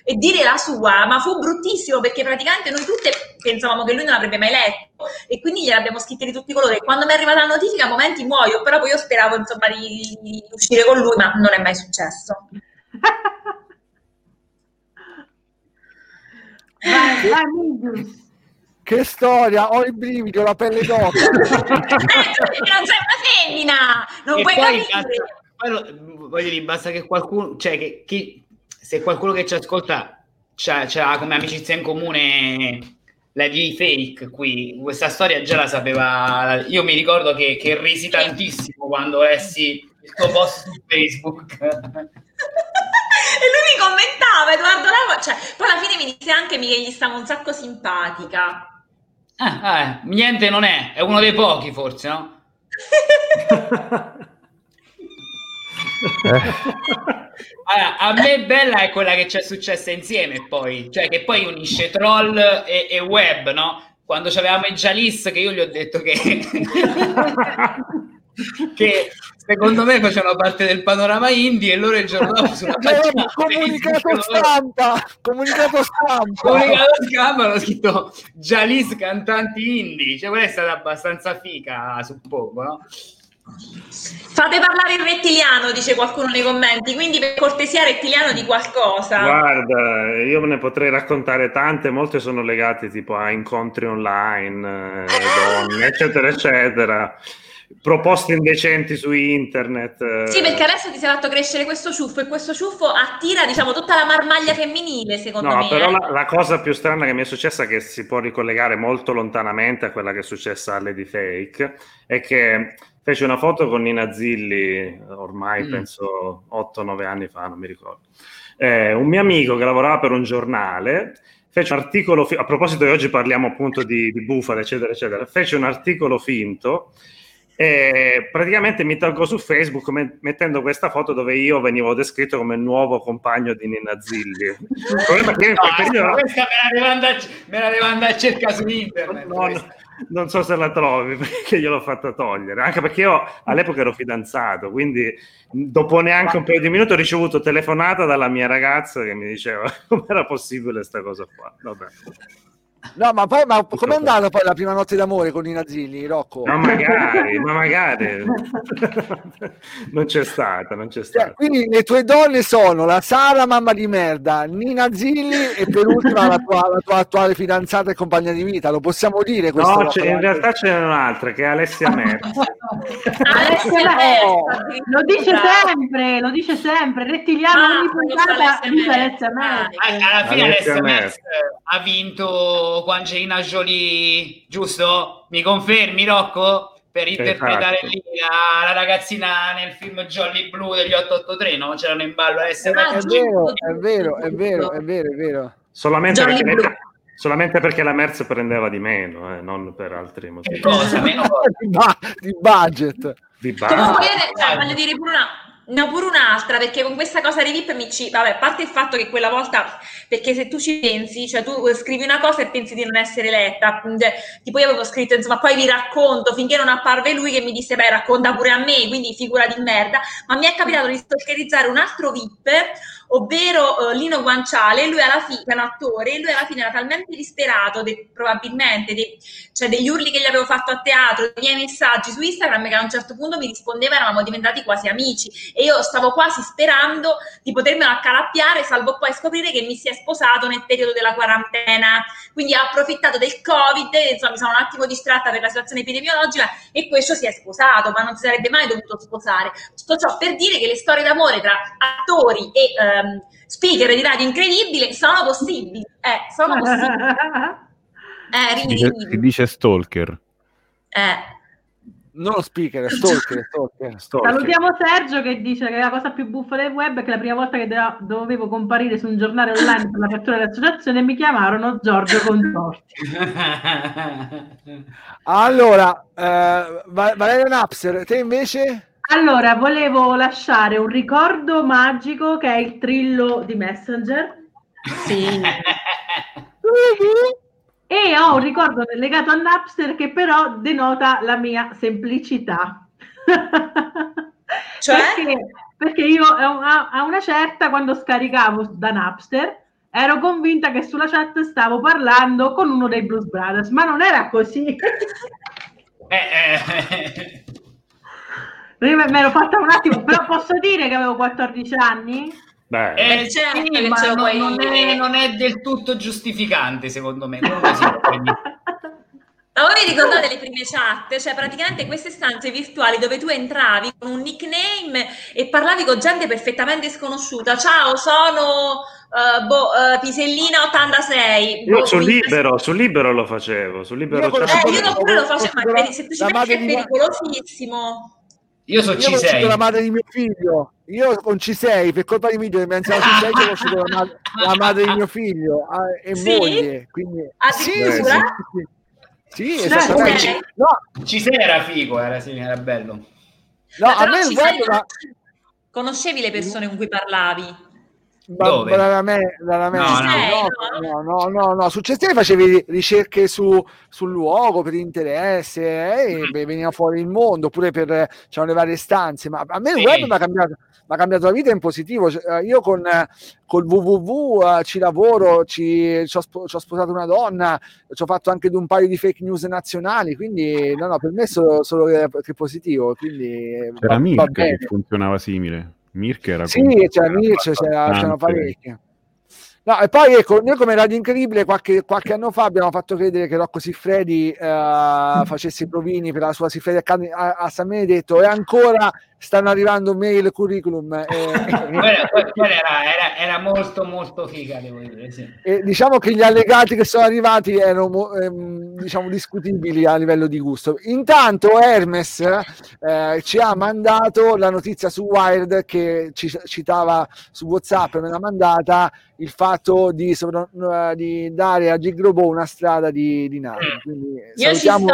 C: e, dire la sua, ma fu bruttissimo perché praticamente noi tutte pensavamo che lui non avrebbe mai letto e quindi gliel'abbiamo scritte di tutti i colori. Quando mi è arrivata la notifica, a momenti muoio, però poi io speravo insomma di, di uscire con lui, ma non è mai successo.
A: vai, vai, che storia, ho i brividi, ho la pelle d'oca. non
C: sei una femmina, non e puoi poi, capire.
B: Poi, voglio dire, basta che qualcuno, cioè che chi, se qualcuno che ci ascolta c'ha come amicizia in comune la di fake qui, questa storia già la sapeva, io mi ricordo che, che risi tantissimo quando lessi il tuo post su Facebook. e
C: lui mi commentava Edoardo Lavo, cioè, poi alla fine mi disse anche che gli stava un sacco simpatica.
B: Ah, eh, niente non è, è uno dei pochi forse, no? allora, a me bella è quella che ci è successa insieme poi, cioè che poi unisce troll e, e web, no? Quando avevamo i Jalis che io gli ho detto che che secondo me facevano parte del panorama indie e loro il giorno dopo sulla pagina
A: comunicato stampa comunicato stampa
B: comunicato stampa hanno scritto Jalis cantanti indie cioè quella è stata abbastanza fica suppongo no?
C: Fate parlare il rettiliano, dice qualcuno nei commenti, quindi per cortesia rettiliano di qualcosa.
E: Guarda, io me ne potrei raccontare tante, molte sono legate tipo a incontri online, eh, donne, eccetera, eccetera proposte indecenti su internet.
C: Eh. Sì, perché adesso ti sei fatto crescere questo ciuffo e questo ciuffo attira, diciamo, tutta la marmaglia femminile, secondo
E: no,
C: me.
E: No, però eh. la, la, cosa più strana che mi è successa, che si può ricollegare molto lontanamente a quella che è successa a Lady Fake, è che fece una foto con Nina Zilli, ormai mm. penso 8-9 anni fa, non mi ricordo. Eh, un mio amico che lavorava per un giornale fece un articolo, a proposito di oggi parliamo appunto di, di bufale, eccetera, eccetera, fece un articolo finto e praticamente mi tolgo su Facebook mettendo questa foto dove io venivo descritto come nuovo compagno di Nina Zilli. Il
B: problema è che no, periodo... questa me la, devo me la devo andare a cercare su internet.
E: No, no, non so se la trovi perché gliel'ho fatta togliere, anche perché io all'epoca ero fidanzato, quindi dopo neanche un paio di minuti ho ricevuto telefonata dalla mia ragazza che mi diceva come era possibile questa cosa qua. Vabbè.
A: No, ma poi ma com'è andata poi la prima notte d'amore con i Nazzilli, Rocco?
E: Ma magari, ma magari non c'è stata, non c'è cioè, stata. Cioè,
A: quindi le tue donne sono la Sara, mamma di merda, Nina Zilli e per ultima la tua, la tua attuale fidanzata e compagna di vita, lo possiamo dire?
E: No, in realtà c'è un'altra che è Alessia Merz.
F: Alessia Merz, lo dice sempre, lo dice sempre, rettiliano ah, ogni puntata dice Alessia Merz.
B: Alla fine Alessia Merz ha vinto con Angelina Jolie, giusto? Mi confermi, Rocco? Per interpretare lì la, la, ragazzina nel film Jolly Blue degli 883, no? C'erano in ballo a essere
A: ah, è, vero, è vero, è vero, è vero, è vero.
E: Solamente perché, solamente perché, la Merz prendeva di meno, eh, non per altri motivi.
B: Cosa? Meno
A: di, di budget.
C: Di budget. Comunque, cioè, voglio dire pure una ne ho pure un'altra perché con questa cosa di VIP mi ci... Vabbè, a parte il fatto che quella volta, perché se tu ci pensi, cioè tu scrivi una cosa e pensi di non essere letta, cioè, tipo io avevo scritto, insomma, poi vi racconto, finché non apparve lui che mi disse, beh, racconta pure a me, quindi figura di merda, ma mi è capitato di stalkerizzare un altro VIP ovvero uh, Lino Guanciale, lui alla fine, è un attore, lui alla fine era talmente disperato, de, probabilmente, de, cioè degli urli che gli avevo fatto a teatro, dei miei messaggi su Instagram, che a un certo punto mi rispondeva, eravamo diventati quasi amici e io stavo quasi sperando di potermelo accalappiare, salvo poi scoprire che mi si è sposato nel periodo della quarantena, quindi ho approfittato del Covid, insomma mi sono un attimo distratta per la situazione epidemiologica e questo si è sposato, ma non si sarebbe mai dovuto sposare. Tutto ciò per dire che le storie d'amore tra attori e eh, ehm, speaker di radio incredibile sono possibili. Eh, sono possibili.
G: Eh, si, dice, si dice stalker.
C: Eh.
A: non speaker, stalker, stalker,
F: stalker. Salutiamo Sergio che dice che la cosa più buffa del web è che la prima volta che dovevo comparire su un giornale online per l'apertura dell'associazione mi chiamarono Giorgio Consorti.
A: allora, eh, Valeria Napser, te invece?
F: Allora, volevo lasciare un ricordo magico che è il trillo di Messenger. Sì. e ho un ricordo legato a Napster che però denota la mia semplicità. Cioè? perché, perché io a, una certa, quando scaricavo da Napster, ero convinta che sulla chat stavo parlando con uno dei Blues Brothers, ma non era così. eh, eh. Me ero fatta un attimo, però posso dire che avevo 14 anni?
B: Beh, eh, certo sì, ma non, non, è, non, è, del tutto giustificante, secondo me.
C: Ma voi ricordate le prime chat? Cioè, praticamente queste stanze virtuali dove tu entravi con un nickname e parlavi con gente perfettamente sconosciuta. Ciao, sono uh, boh, uh, Pisellina 86.
E: Io boh, sul libero, sul libero lo facevo. Sul libero
C: io, eh, io non lo facevo, ma vedi, se tu ci pensi è pericolosissimo.
B: Io sono io C6.
A: la madre di mio figlio. Io con C6, per colpa di video, mi anziano C6, ho conosciuto la, madre, la madre di mio figlio e sì? moglie. Quindi...
C: Sì, sì, sì,
B: sì, esattamente. No. C6 era figo, era, sì, era bello.
C: No, a me il web... Ma... Conoscevi le persone con cui parlavi?
A: Dove? Raramente, raramente. No, no, no, no, no, successivamente facevi ricerche su, sul luogo per interesse eh, e veniva fuori il mondo oppure per c'erano le varie stanze. Ma a me il web mi ha cambiato, cambiato, la vita in positivo. Cioè, io con col www uh, ci lavoro, ci, ci, ho, ci, ho, sposato una donna, ci ho fatto anche un paio di fake news nazionali. Quindi, no, no, per me è solo, solo che, che positivo. Quindi,
G: C'era Mirka che funzionava simile. Mirk era
A: sì, c'era Mirk, c'erano parecchie. No, e poi ecco, noi come Radio Incredibile qualche, qualche anno fa abbiamo fatto credere che Rocco Siffredi eh, facesse i provini per la sua Siffredi a, a San Benedetto e ancora stanno arrivando mail curriculum. E,
B: quella era, era, era, molto molto figa, devo dire. Sì.
A: E diciamo che gli allegati che sono arrivati erano ehm, diciamo discutibili a livello di gusto. Intanto Hermes eh, ci ha mandato la notizia su Wired che ci citava su WhatsApp, me l'ha mandata il fatto di, di dare a Gigrobo una strada di, di nave. Mm. Quindi, salutiamo,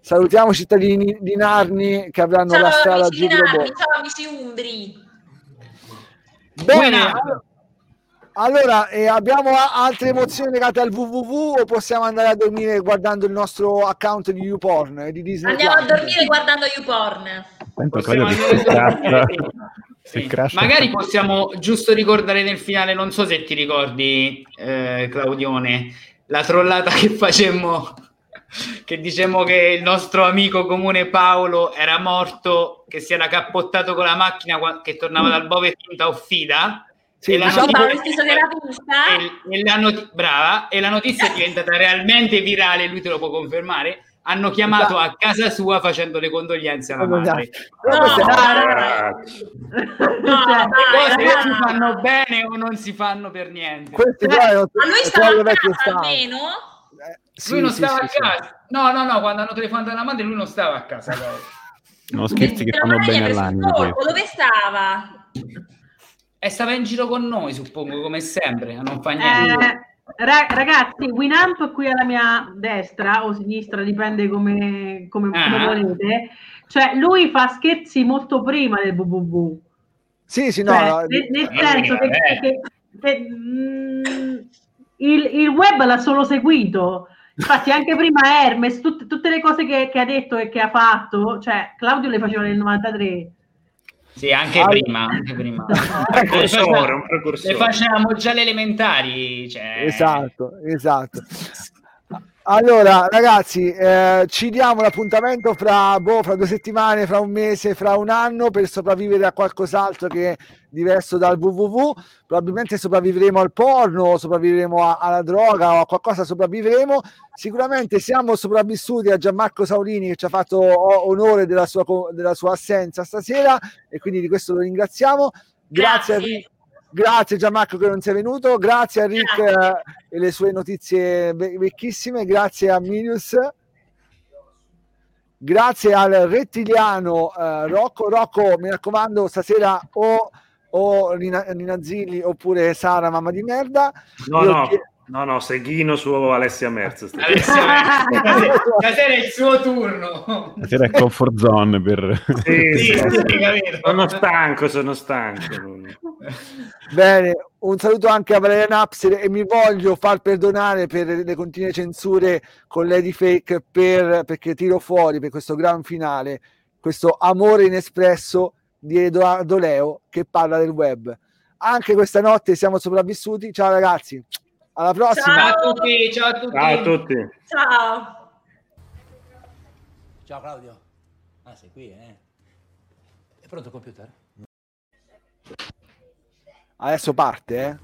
A: salutiamo i cittadini di Narni che avranno ciao, la strada a Gigrobo.
C: Ciao amici umbri.
A: Bene, allora, eh, abbiamo altre emozioni legate al www o possiamo andare a dormire guardando il nostro account di YouPorn? Di
C: Disney Andiamo Plus? a dormire guardando YouPorn.
B: Sì. Magari possiamo giusto ricordare nel finale, non so se ti ricordi, eh, Claudione, la trollata che facemmo, che dicemmo che il nostro amico comune Paolo era morto, che si era cappottato con la macchina che tornava dal Bove finta Offida. Sì, e, la diciamo notizia, e, e la not- brava, e la notizia è diventata realmente virale, lui te lo può confermare hanno chiamato a casa sua facendo le condoglianze alla madre. No, no, no, cose si fanno bene o non si fanno per niente.
C: Questi cioè, ma lui stava a casa almeno?
B: Eh, sì, lui non sì, stava sì, a casa. No, no, no, quando hanno telefonato alla madre lui non stava a casa.
G: no, scherzi che fanno bene all'anima.
C: Dove stava?
B: E stava in giro con noi, suppongo, come sempre, non fa niente.
F: Eh, ragazzi, Winamp qui alla mia destra o sinistra, dipende come, come, ah. come volete. Cioè, lui fa scherzi molto prima del www.
A: Sì, sì, no.
F: Cioè, no nel, nel senso che, che, che mm, il, il, web l'ha solo seguito. Infatti, anche prima Hermes, tut, tutte le cose che, che, ha detto e che ha fatto, cioè Claudio le faceva nel 93.
B: Sì, anche allora... prima, anche prima. precursore, un precursore. Le facevamo già le elementari. Cioè...
A: Esatto, esatto. Allora, ragazzi, eh, ci diamo l'appuntamento fra, boh, fra due settimane, fra un mese, fra un anno per sopravvivere a qualcos'altro che è diverso dal www. Probabilmente sopravvivremo al porno, sopravvivremo a, alla droga o a qualcosa sopravvivremo. Sicuramente siamo sopravvissuti a Gianmarco Saurini che ci ha fatto onore della sua, della sua assenza stasera e quindi di questo lo ringraziamo. Grazie, Grazie. Grazie Gianmarco che non sei venuto, grazie a Rick grazie. e le sue notizie vecchissime, grazie a Minius. Grazie al rettiliano uh, Rocco. Rocco, mi raccomando, stasera o, o Nina, Nina Zilli oppure Sara, mamma di merda.
E: No, Io no. Chied- No, no, Seghino su Alessia Merz. Alessia
B: Merz. Stasera è il suo turno.
G: Stasera è comfort zone per...
E: Sì, sì, sì, sono stanco, sono stanco.
A: Bene, un saluto anche a Valeria Napster e mi voglio far perdonare per le continue censure con Lady Fake per, perché tiro fuori per questo gran finale questo amore inespresso di Edoardo Leo che parla del web. Anche questa notte siamo sopravvissuti. Ciao ragazzi. Alla prossima.
B: Ciao a tutti. Ciao a tutti.
E: Ciao. A tutti.
C: ciao.
H: ciao Claudio. Ah, sei qui, eh? È pronto il computer?
A: Adesso parte, eh?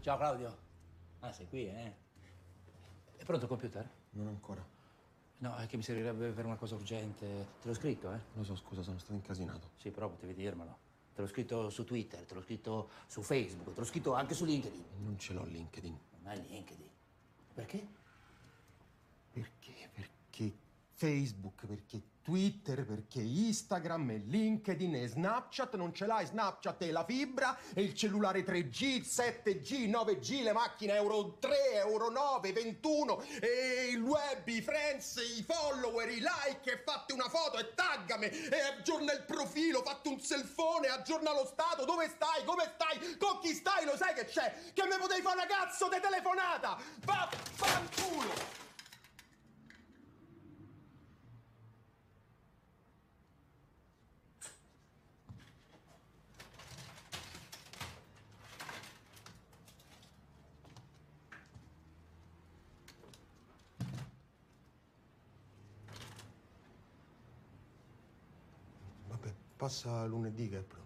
H: Ciao Claudio. Ah, sei qui, eh? È pronto il computer?
I: Non ancora.
H: No, è che mi servirebbe per una cosa urgente. Te l'ho scritto, eh?
I: Lo so, scusa, sono stato incasinato.
H: Sì, però potevi dirmelo. Te l'ho scritto su Twitter, te l'ho scritto su Facebook, te l'ho scritto anche su LinkedIn.
I: Non ce l'ho LinkedIn.
H: Non hai LinkedIn. Perché?
I: Perché? Perché Facebook, perché Twitter, perché Instagram e LinkedIn e Snapchat, non ce l'hai Snapchat e la fibra e il cellulare 3G, 7G, 9G, le macchine Euro 3, Euro 9, 21 e il web, i friends, i follower, i like e fatti una foto e taggami e aggiorna il profilo, fatti un selfone, aggiorna lo stato, dove stai, come stai, con chi stai, lo sai che c'è, che me potevi fare una cazzo di telefonata, vaffanculo! Passa lunedì pronto.